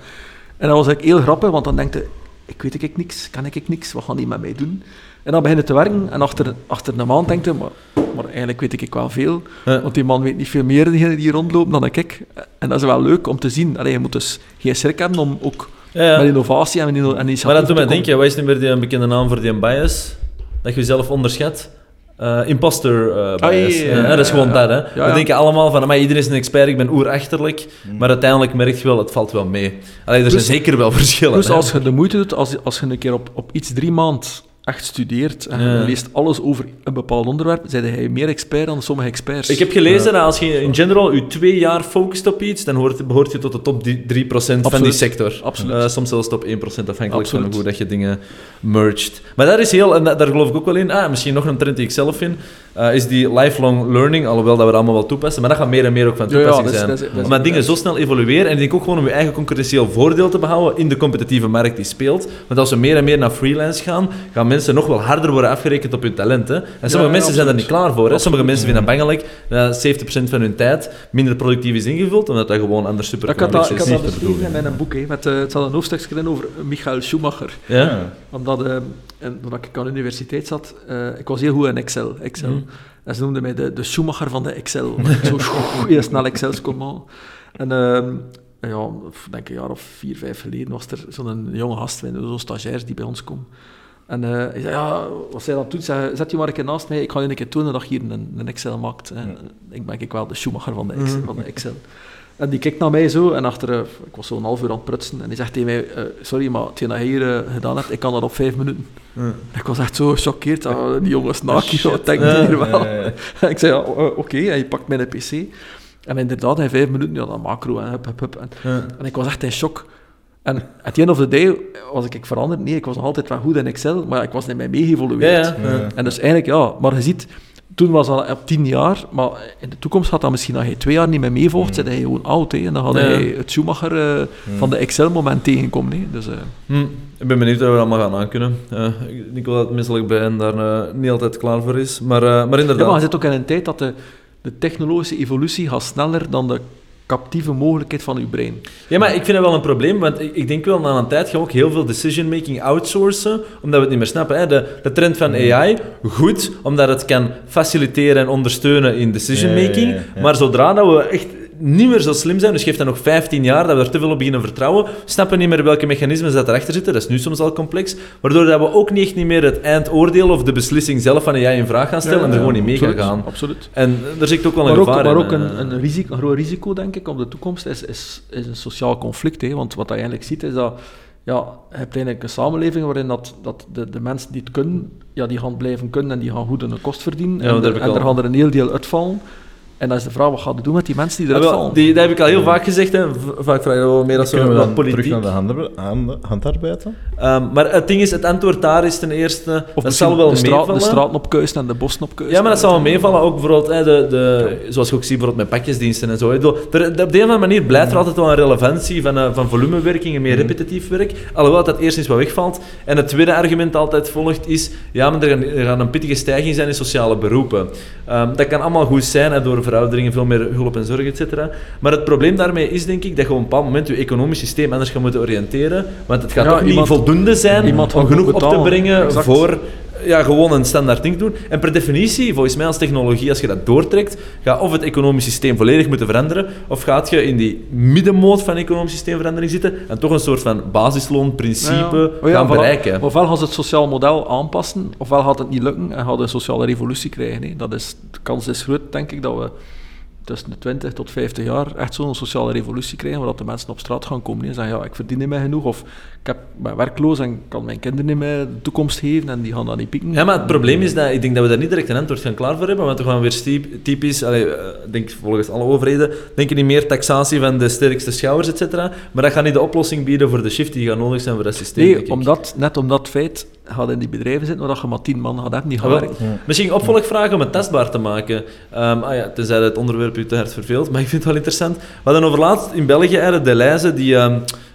En dat was eigenlijk heel grappig, want dan denk je, ik weet ik niks, kan ik niks, wat gaan die met mij doen? En dan begin je te werken en achter, achter een maand denk je, maar, maar eigenlijk weet ik wel veel. Ja. Want die man weet niet veel meer die, die rondlopen dan ik. En dat is wel leuk om te zien. Allee, je moet dus geen schrik hebben om ook Ja, met innovatie en, met inno- en initiatief Maar dat doet te mij denken, wat is nu weer die een bekende naam voor die bias? Dat je jezelf onderschat? Eh, imposter eh, bias. Ah, ja, Eh, dat is gewoon dat, hè. We denken allemaal van, maar iedereen is een expert, ik ben oerachterlijk. Maar uiteindelijk merk je wel, het valt wel mee. Allee, er zijn zeker wel verschillen. Dus als je de moeite doet, als, als je een keer op, op iets drie maand echt studeert en Ja. leest alles over een bepaald onderwerp, zijn hij meer expert dan sommige experts. Ik heb gelezen dat als je in general je twee jaar focust op iets, dan hoort, behoort je tot de top die- 3% van die sector. Absoluut. Eh, soms zelfs top 1% afhankelijk Absoluut. van hoe dat je dingen merged. Maar dat is heel, en da- daar geloof ik ook wel in, ah, misschien nog een trend die ik zelf vind, eh, is die lifelong learning, alhoewel dat we dat allemaal wel toepassen, maar dat gaat meer en meer ook van Ja, ja, toepassing dat is- zijn. dat is- dat Omdat dingen zo snel evolueren en ik denk ook gewoon om je eigen concurrentieel voordeel te behouden in de competitieve markt die speelt. Want als we meer en meer naar freelance gaan, gaan mensen nog wel harder worden afgerekend op hun talent. Hè? En sommige ja, mensen zijn daar absoluut. niet klaar voor. Hè? Sommige mensen vinden het bangelijk dat 70% van hun tijd minder productief is ingevuld, omdat dat gewoon anders super ik dat, ik complex had is. dat beschreven in mijn boek. Hè, met, eh, het zat een hoofdstukje in over Michael Schumacher. Ja? Omdat, eh, en, toen ik aan de universiteit zat, eh, ik was heel goed in Excel. Excel. Mhm. En ze noemden mij de, de Schumacher van de Excel. Ik zo heel snel Excels kon maken. En ehm, ja, denk een jaar of vier, vijf geleden was er zo'n jonge gast, zo'n stagiair die bij ons kwam. En eh hij zei, ja, wat zij dat doet, zei, zet je maar een keer naast mij, ik ga je een keer tonen dat je hier een, een Excel maakt. En ik ben ik wel de Schumacher van de Excel. Van de Excel. En die kijkt naar mij zo, en achter, eh, ik was zo'n half uur aan het prutsen, en die zegt tegen mij, eh, sorry, maar hetgeen dat je hier eh, gedaan hebt, ik kan dat op vijf minuten. En ik was echt zo gechoqueerd, ah, die jongens naki, wat denkt hier wel? ik zei, ja, eh, oké, en je pakt mijn pc. En inderdaad, in vijf minuten, ja, dan macro en hup, hup, hup. En, en ik was echt in shock. En at the end of the day was ik, ik veranderd. Nee, ik was nog altijd wel goed in Excel, maar ik was niet mee meegeëvolueerd. Ja, ja. Ja. En dus eigenlijk, ja, maar je ziet, toen was dat op tien jaar, maar in de toekomst gaat dat misschien als je twee jaar niet meer meevolgt, zit hij gewoon oud, hè, en dan gaat Ja. hij het Schumacher eh, van de Excel-moment tegenkomen. Hè. Dus, eh, Hm, ik ben benieuwd of we dat allemaal gaan aankunnen. Uh, ik wil dat menselijk bij en daar eh, niet altijd klaar voor is. Maar, eh, maar ja, inderdaad. maar je zit ook in een tijd dat de, de technologische evolutie gaat sneller dan de captieve mogelijkheid van je brein. Ja, maar ik vind dat wel een probleem, want ik, ik denk wel na een tijd gaan we ook heel veel decision-making outsourcen, omdat we het niet meer snappen. Hè. De, de trend van AI, goed, omdat het kan faciliteren en ondersteunen in decision-making, Ja, ja, ja, ja. maar zodra dat we echt niet meer zo slim zijn, dus geeft dat nog 15 jaar dat we er te veel op beginnen vertrouwen, snappen niet meer welke mechanismen dat erachter zitten, dat is nu soms al complex, waardoor dat we ook niet echt niet meer het eindoordeel of de beslissing zelf van AI in vraag gaan stellen en er gewoon niet mee gaan absoluut, gaan. Absoluut. En daar zit ook wel een Maar ook, gevaar maar in, ook eh. een, een, risico, een groot risico, denk ik, op de toekomst is, is, is een sociaal conflict. Hè? Want wat je eigenlijk ziet, is dat ja, je hebt eigenlijk een samenleving waarin dat, dat de, de mensen die het kunnen, ja, die gaan blijven kunnen en die gaan goed hun kost verdienen. Ja, en er gaan er een heel deel uitvallen. En dan is de vraag, wat gaat je doen met die mensen die eruit wel, vallen? die, dat heb ik al heel vaak gezegd, hè. Vaak vraag je wel meer als Kunnen we wat dan politiek. terug naar de hand, hand, handarbeid? Ehm, maar het ding is, het antwoord daar is ten eerste, Of dat zal wel de, straat, meevallen. de straten opkuisen en de bossen. Ja, maar dat zal wel meevallen. Ook bijvoorbeeld, hè, de, de, zoals je ook ziet bijvoorbeeld met pakjesdiensten en zo. hè. Ik er- op de een of andere manier blijft er altijd wel een relevantie van, eh, van volumewerking en meer repetitief werk. Alhoewel dat eerst eens wat wegvalt. En het tweede argument altijd volgt is, ja, maar er gaan, er gaan een pittige stijging zijn in sociale beroepen. Ehm, dat kan allemaal goed zijn, hè, door verouderingen, veel meer hulp en zorg, et cetera. Maar het probleem daarmee is, denk ik, dat je op een bepaald moment je economisch systeem anders gaat moeten oriënteren. Want het gaat Ja, toch niet voldoende zijn om genoeg op te brengen Exact. voor ja, gewoon een standaard ding doen. En per definitie, volgens mij als technologie, als je dat doortrekt, gaat of het economisch systeem volledig moeten veranderen, of gaat je in die middenmoot van economisch systeemverandering zitten en toch een soort van basisloonprincipe Ja, ja. Oh gaan bereiken. Ofwel gaan ze het sociaal model aanpassen, ofwel gaat het niet lukken en gaan we een sociale revolutie krijgen. hè. Dat is, de kans is groot, denk ik, dat we tussen de 20 tot 50 jaar echt zo'n sociale revolutie krijgen, waar dat de mensen op straat gaan komen en zeggen, ja, ik verdien niet meer genoeg, of ik heb, ben werkloos en kan mijn kinderen niet meer de toekomst geven, en die gaan dat niet pieken. Ja, maar het probleem is dat ik denk dat we daar niet direct een antwoord gaan klaar voor hebben, want we gaan weer typisch, allee, eh, denk volgens alle overheden, denken niet meer taxatie van de sterkste schouwers, et cetera, maar dat gaat niet de oplossing bieden voor de shift die gaat nodig zijn voor dat systeem. Nee, omdat, net omdat het feit gaat in die bedrijven zitten waar dat je maar 10 man gaat hebben die wel. werken. Misschien opvolgvragen om het testbaar te maken. Ehm, ah ja, tenzij het onderwerp u te hard verveelt, maar ik vind het wel interessant. We hadden over laatst in België de lijzen die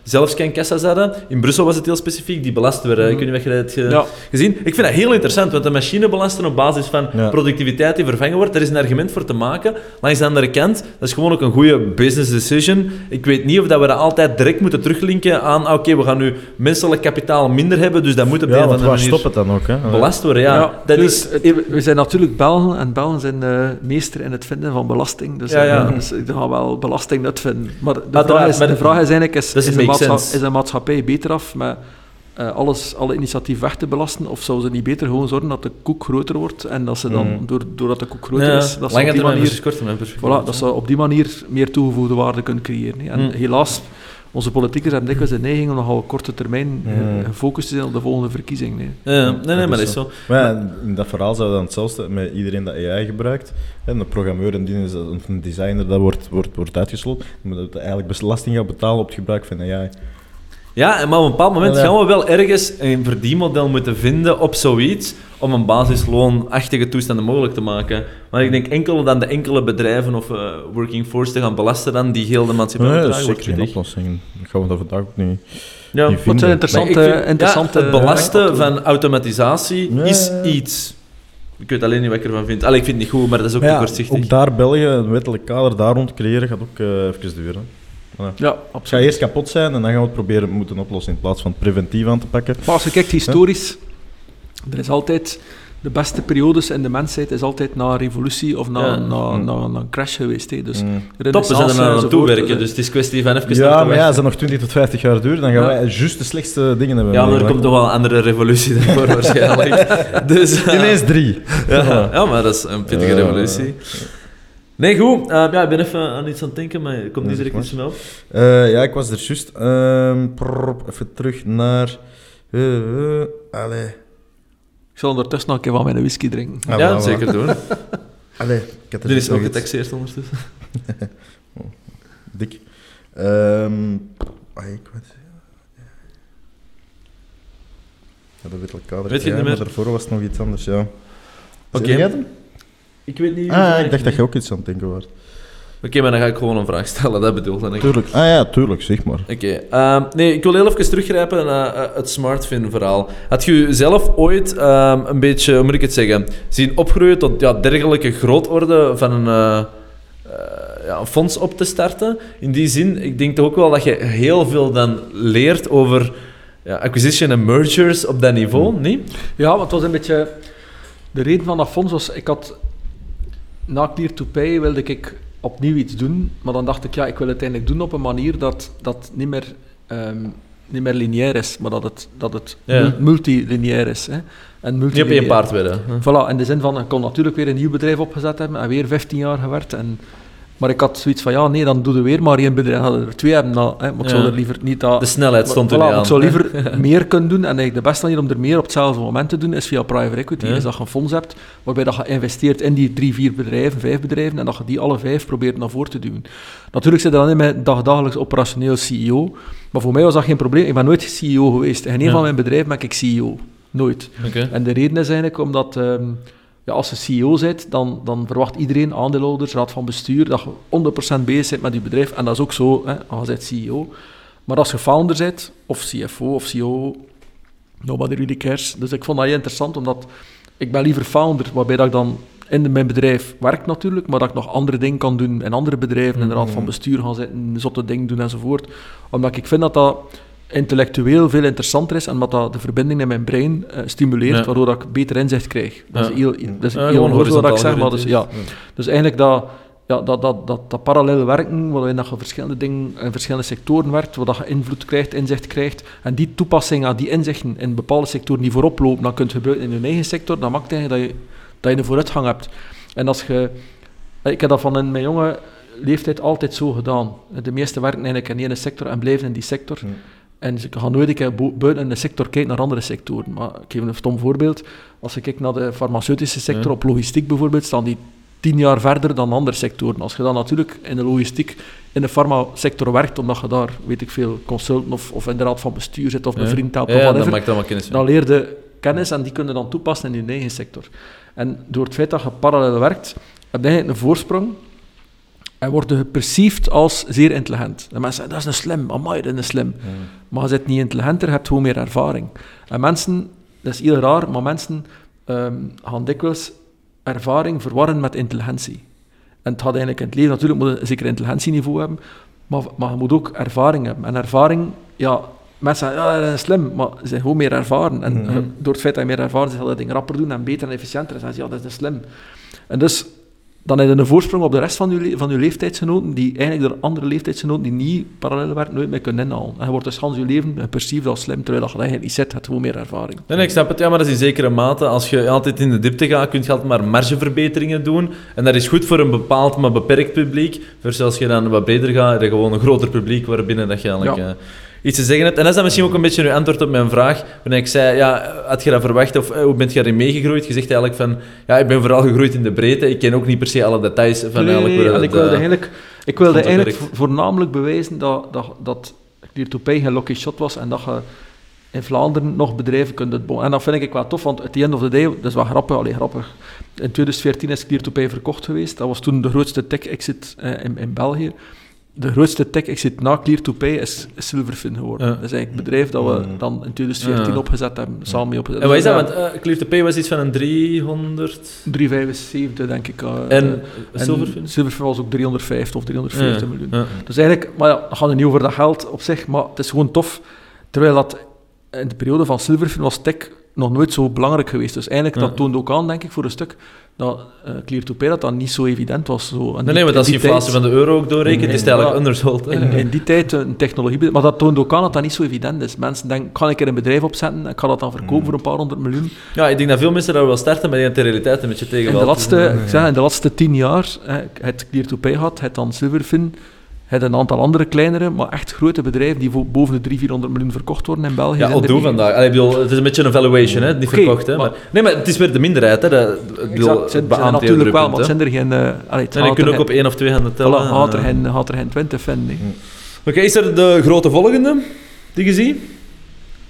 ehm zelfscankassa's hadden. In Brussel was het heel specifiek, die belast werden. Ik weet niet of je dat hebt ge- Ja. gezien. Ik vind dat heel interessant, want de machine belasten op basis van Ja. productiviteit die vervangen wordt, daar is een argument voor te maken. Langs de andere kant, dat is gewoon ook een goede business decision. Ik weet niet of dat we dat altijd direct moeten teruglinken aan, ah, oké, we gaan nu menselijk kapitaal minder hebben, dus dat moet op de Ja, een of andere manier stopt het dan ook? Hè? belast worden. Ja, dat dus is... we zijn natuurlijk Belgen en Belgen zijn eh, meester in het vinden van belasting. Dus, Ja, ja. eh, dus gaan wel belasting uitvinden. Maar de, vraag, is, maar de vraag is eigenlijk, is, is, is een maatschappij beter af met eh, alles, alle initiatief weg te belasten? Of zou ze niet beter gewoon zorgen dat de koek groter wordt en dat ze dan, Mm. door, doordat de koek groter Ja, is, dat ze op die manier... Voilà, dat ze op die manier meer toegevoegde waarde kunnen creëren. En Mm. helaas, onze politiekers hebben dikwijls de neiging om nogal op korte termijn eh, Mm. gefocust te zijn op de volgende verkiezing. Nee. Ja, nee, nee, maar dat is zo. Maar ja, in dat verhaal zou dan hetzelfde met iedereen dat AI gebruikt. En de programmeur en die een designer dat wordt, wordt, wordt uitgesloten. Maar dat eigenlijk belasting gaat betalen op het gebruik van AI. Ja, maar op een bepaald moment gaan we wel ergens een verdienmodel moeten vinden op zoiets om een basisloonachtige toestanden mogelijk te maken. Maar ik denk enkel dan de enkele bedrijven of eh, working force te gaan belasten dan die heel de maatschappij Nee, dat is zeker geen oplossing. Dat gaan we dat vandaag ook niet, Ja. niet vinden. zijn interessante, Maar ik vind- interessante... ja, het belasten van automatisatie is iets. Ik weet alleen niet wat ik ervan vind. Allee, ik vind het niet goed, maar dat is ook ja, kortzichtig. ook daar België, een wettelijk kader daar rond creëren, gaat ook eh, even duren. Ja, Het eerst kapot zijn en dan gaan we het proberen moeten oplossen in plaats van het preventief aan te pakken. Maar als je kijkt historisch, er is altijd... De beste periodes in de mensheid is altijd na een revolutie of na, Ja. na, Mm. na, na een crash geweest. Hè. Dus Mm. Top, we zijn er aan enzovoort, toe werken, dus, het is kwestie van even Ja, maar ja, als dat nog 20 tot 50 jaar duurt, dan gaan Ja. wij juist de slechtste dingen hebben. Ja, maar er komt toch wel een andere revolutie daarvoor waarschijnlijk. Dus, eh, Ineens drie. Ja, ja, maar dat is een pittige revolutie. Nee, goed. Eh, ja, ik ben even aan iets aan het denken, maar ik kom niet direct iets snel. Eh, ja, ik was er juist. Ehm, even terug naar... eh, allee. Ik zal ondertussen nog een keer van mijn whisky drinken. Ah, ja, voilà, voilà. zeker doen. Allee, ik had er Dit is ook iets. getaxeerd ondertussen. Dik. Ehm ah, ik weet Ja, dat weet elkaar. Weet je het ja, niet meer? maar daarvoor was het nog iets anders, ja. Oké. Ik weet niet... Ah, ik dacht dat je ook iets aan het denken was. Oké, maar dan ga ik gewoon een vraag stellen, dat bedoelde ik. Tuurlijk. Ah ja, tuurlijk, zeg maar. Oké, ehm, nee, ik wil heel even teruggrijpen naar eh, het smartphone-verhaal. Had je zelf ooit ehm, een beetje, hoe moet ik het zeggen, zien opgroeien tot ja, dergelijke grootorde van een, eh, eh, ja, een fonds op te starten? In die zin, ik denk toch ook wel dat je heel veel dan leert over ja, acquisition en mergers op dat niveau, niet? Ja, want het was een beetje... De reden van dat fonds was... Ik had... Na Clear to Pay wilde ik opnieuw iets doen, maar dan dacht ik, ja, ik wil het eigenlijk doen op een manier dat dat niet meer, ehm, niet meer lineair is, maar dat het, dat het Ja. multilineair is. Hè. En op multilineair. één paard hè. Voilà, in de zin van, ik kon natuurlijk weer een nieuw bedrijf opgezet hebben en weer 15 jaar gewerkt. En, maar ik had zoiets van, ja, nee, dan doe je weer maar één bedrijf. Dan hadden er twee hebben, dan, hè, maar ik zou er liever niet dat... De snelheid stond er Voilà, aan. Ik zou liever meer kunnen doen. En eigenlijk de beste manier om er meer op hetzelfde moment te doen, is via private equity. Is dat je een fonds hebt, waarbij dat je investeert in die drie, vier bedrijven, vijf bedrijven, en dat je die alle vijf probeert naar voren te duwen. Natuurlijk zit er dan in mijn dagdagelijks operationeel CEO, maar voor mij was dat geen probleem. Ik ben nooit CEO geweest. In een Ja. van mijn bedrijven ben ik CEO. Nooit. En de reden is eigenlijk omdat ehm, ja, als je CEO bent, dan, dan verwacht iedereen, aandeelhouders, raad van bestuur, dat je 100% bezig bent met je bedrijf. En dat is ook zo, hè, als je CEO. Maar als je founder bent, of CFO of CEO, nobody really cares. Dus ik vond dat heel interessant, omdat ik ben liever founder, waarbij dat ik dan in mijn bedrijf werk natuurlijk, maar dat ik nog andere dingen kan doen in andere bedrijven, in de raad van bestuur gaan zitten, zotte dingen doen enzovoort. Omdat ik vind dat dat intellectueel veel interessanter is en omdat dat de verbinding in mijn brein eh, stimuleert, Ja. waardoor dat ik beter inzicht krijg. Dat Ja. is heel, dat is Ja, heel wat ik zeg, maar dus, ja. Dus eigenlijk dat, ja, dat, dat, dat, dat parallel werken, waarin dat je verschillende dingen in verschillende sectoren werkt, waar dat je invloed krijgt, inzicht krijgt, en die toepassing aan die inzichten in bepaalde sectoren die voorop lopen, dan kunt je gebruiken in je eigen sector, dan maakt eigenlijk dat je, dat je een vooruitgang hebt. En als je... Ik heb dat van in mijn jonge leeftijd altijd zo gedaan. De meeste werken eigenlijk in één sector en blijven in die sector. En ze gaan nooit een keer buiten de sector kijken naar andere sectoren. Maar ik geef een stom voorbeeld. Als je kijkt naar de farmaceutische sector, op logistiek bijvoorbeeld, staan die tien jaar verder dan andere sectoren. Als je dan natuurlijk in de logistiek, in de farmasector werkt, omdat je daar, weet ik veel, consultant of, of in de raad van bestuur zit, of een vriend helpt, Ja, of ja, dan whatever, maakt dat maar kennis. dan leer je kennis en die kun je dan toepassen in je eigen sector. En door het feit dat je parallel werkt, heb je eigenlijk een voorsprong en word je perceived als zeer intelligent. En mensen zeggen, dat is een slim, amai, dat is een slim. Maar je zit niet intelligenter, je hebt gewoon meer ervaring. En mensen, dat is heel raar, maar mensen ehm, gaan dikwijls ervaring verwarren met intelligentie. En het gaat eigenlijk in het leven, natuurlijk moet je een zeker intelligentieniveau hebben, maar, maar je moet ook ervaring hebben. En ervaring, ja, mensen zeggen, ja, dat is slim, maar ze zijn gewoon meer ervaren. En Mhm. door het feit dat je meer ervaren bent, ga je dat ding rapper doen en beter en efficiënter. En zeggen ze, ja, dat is slim. En dus, dan heb je een voorsprong op de rest van je, van je leeftijdsgenoten, die eigenlijk door andere leeftijdsgenoten die niet parallel werken, nooit meer kunnen inhalen. En je wordt dus gans je leven perceived als slim, terwijl dat je eigenlijk niet zit, je hebt gewoon meer ervaring. Nee, nee, ik snap het. Ja, maar dat is in zekere mate. Als je altijd in de diepte gaat, kun je altijd maar margeverbeteringen doen. En dat is goed voor een bepaald, maar beperkt publiek. Versus als je dan wat breder gaat, heb je gewoon een groter publiek waarbinnen dat je eigenlijk Ja. Iets te zeggen hebt. En dat is dan misschien ook een beetje uw antwoord op mijn vraag. Wanneer ik zei, ja, had je dat verwacht of eh, hoe bent je erin meegegroeid? Je zegt eigenlijk van, ja, ik ben vooral gegroeid in de breedte. Ik ken ook niet per se alle details van Nee, eigenlijk nee, dat, ik wilde eh, eigenlijk, ik wilde het eigenlijk voornamelijk bewijzen dat, dat, dat Clear to Pay geen lucky shot was en dat je in Vlaanderen nog bedrijven kunt uitbouwen. En dat vind ik wel tof, want at the end of the day, dat is wel grappig, allee, grappig. In 2014 is Clear to Pay verkocht geweest. Dat was toen de grootste tech-exit eh, in, in België. De grootste tech-exit na Clear to Pay is is Silverfin geworden. Ja. Dat is eigenlijk een bedrijf dat we Mm. dan in 2014 Ja. opgezet hebben, samen mee opgezet. En wat is dat? Dus, Want eh Clear to Pay was iets van een 300... ja, 375, denk ik. eh, En en Silverfin? Silverfin was ook 350 of 340 Ja, miljoen. ja. Dus eigenlijk, maar ja, dat gaat er niet over dat geld op zich, maar het is gewoon tof. Terwijl dat in de periode van Silverfin was tech nog nooit zo belangrijk geweest. Dus eigenlijk, Ja. dat toont ook aan, denk ik, voor een stuk, dat eh clear to pay dat dat niet zo evident was. Zo. En Nee, die- nee, maar je in die inflatie van de euro ook doorrekent, is het eigenlijk Ja. undersold. in, in die tijd een technologie... Maar dat toont ook aan dat dat niet zo evident is. Mensen denken, kan ik er een bedrijf opzetten en ik ga dat dan verkopen Mm. voor een paar honderd miljoen. Ja, ik denk dat veel mensen daar wel starten, maar die hebben de realiteit een beetje In tegenvalt. de laatste, ik zeg, in de laatste tien jaar hè, het Clear to Pay gehad, het dan Silverfin, het een aantal andere kleinere, maar echt grote bedrijven die voor boven de 300, 400 miljoen verkocht worden in België. Ja, niet. vandaag. Allee, ik bedoel, het is een beetje een valuation, hè? niet verkocht. Hè? maar- Maar, nee, maar het is weer de minderheid. Hè? Dat, ik bedoel, Exact, het zijn, natuurlijk wel, maar het zijn er geen... eh allee, En je kunt ook op één of twee handen tellen. Voilà, gaat er Eh. geen, er geen 20 vinden. nee. Oké, is er de grote volgende die je ziet?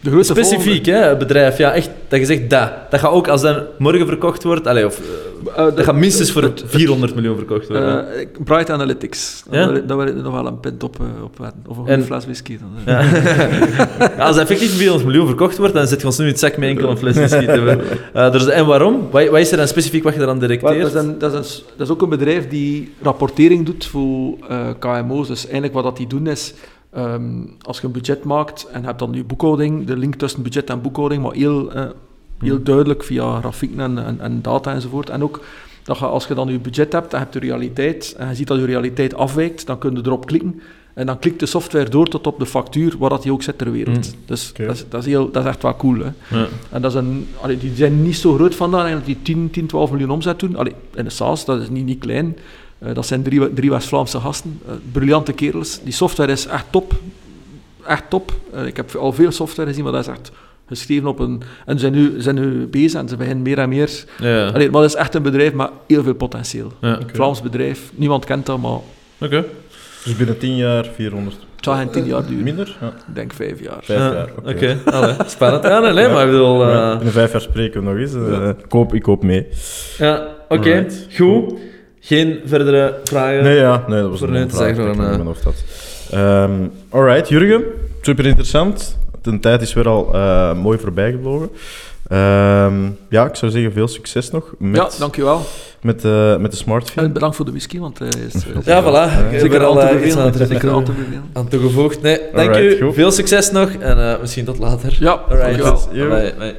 De grote Specifiek, hè, het bedrijf. Ja, echt, dat je zegt dat. Dat gaat ook als dat morgen verkocht wordt, allee, of, eh, eh, dat gaat minstens voor het- 400 miljoen verkocht worden. eh, Bright Analytics. Ja? Daar wil ik nog wel een pint op, op. Of een En- fles whisky. Dan. Ja, als dat effectief 400 miljoen verkocht wordt, dan zit je ons nu in het zak met enkel een fles whisky te hebben. Eh, dus, en waarom? Wat, wat is er dan specifiek wat je eraan directeert? dat, is een, dat, is een- dat is ook een bedrijf die rapportering doet voor eh, KMO's. Dus eigenlijk wat dat die doen is, ehm, als je een budget maakt en hebt dan je boekhouding, de link tussen budget en boekhouding, maar heel, eh, heel Hmm. duidelijk via grafieken en, en, en data enzovoort. En ook dat je, als je dan je budget hebt en je hebt de realiteit, en je ziet dat je realiteit afwijkt, dan kun je erop klikken. En dan klikt de software door tot op de factuur waar dat die ook zit ter wereld. Hmm. Dus dat, is, dat, is heel, dat is echt wel cool. Hè. Ja. En dat is een, allee, die zijn niet zo groot vandaan, eigenlijk die 10, 10 12 miljoen omzet doen. Allee, in de SaaS, dat is niet, niet klein. Eh, dat zijn drie, drie West-Vlaamse gasten. Eh, briljante kerels. Die software is echt top. Echt top. Eh, ik heb al veel software gezien, maar dat is echt geschreven op een... En ze zijn nu, zijn nu bezig en ze beginnen meer en meer... Ja. Allee, maar dat is echt een bedrijf met heel veel potentieel. Ja. Vlaams bedrijf. Niemand kent dat, maar Oké. Dus binnen 10 jaar 400. het zal geen tien jaar duren. Minder? Ja, Ik denk vijf jaar. vijf Ja, jaar. Oké, spannend. Ja, nee, maar ik bedoel... eh, Ja, Binnen vijf jaar spreken we nog eens. eh, ik, koop, ik koop mee. Ja, oké. Goed. Geen verdere vragen? Nee, ja, nee, dat was Voor een nu vraag eh, mijn hoofd had. Ehm alright, Jurgen. Super interessant. De tijd is weer al eh, mooi voorbijgevlogen. Ehm ja, ik zou zeggen veel succes nog met, Ja, dankjewel. met, eh, met de smartphone. En bedankt voor de whisky, want hij is... is Ja, voilà. Ik heb Zeker er al aan te eh, iets aan, toegevoegd. Nee, dank u. Veel succes nog en eh, misschien tot later. Ja, Alright. dankjewel. Bye.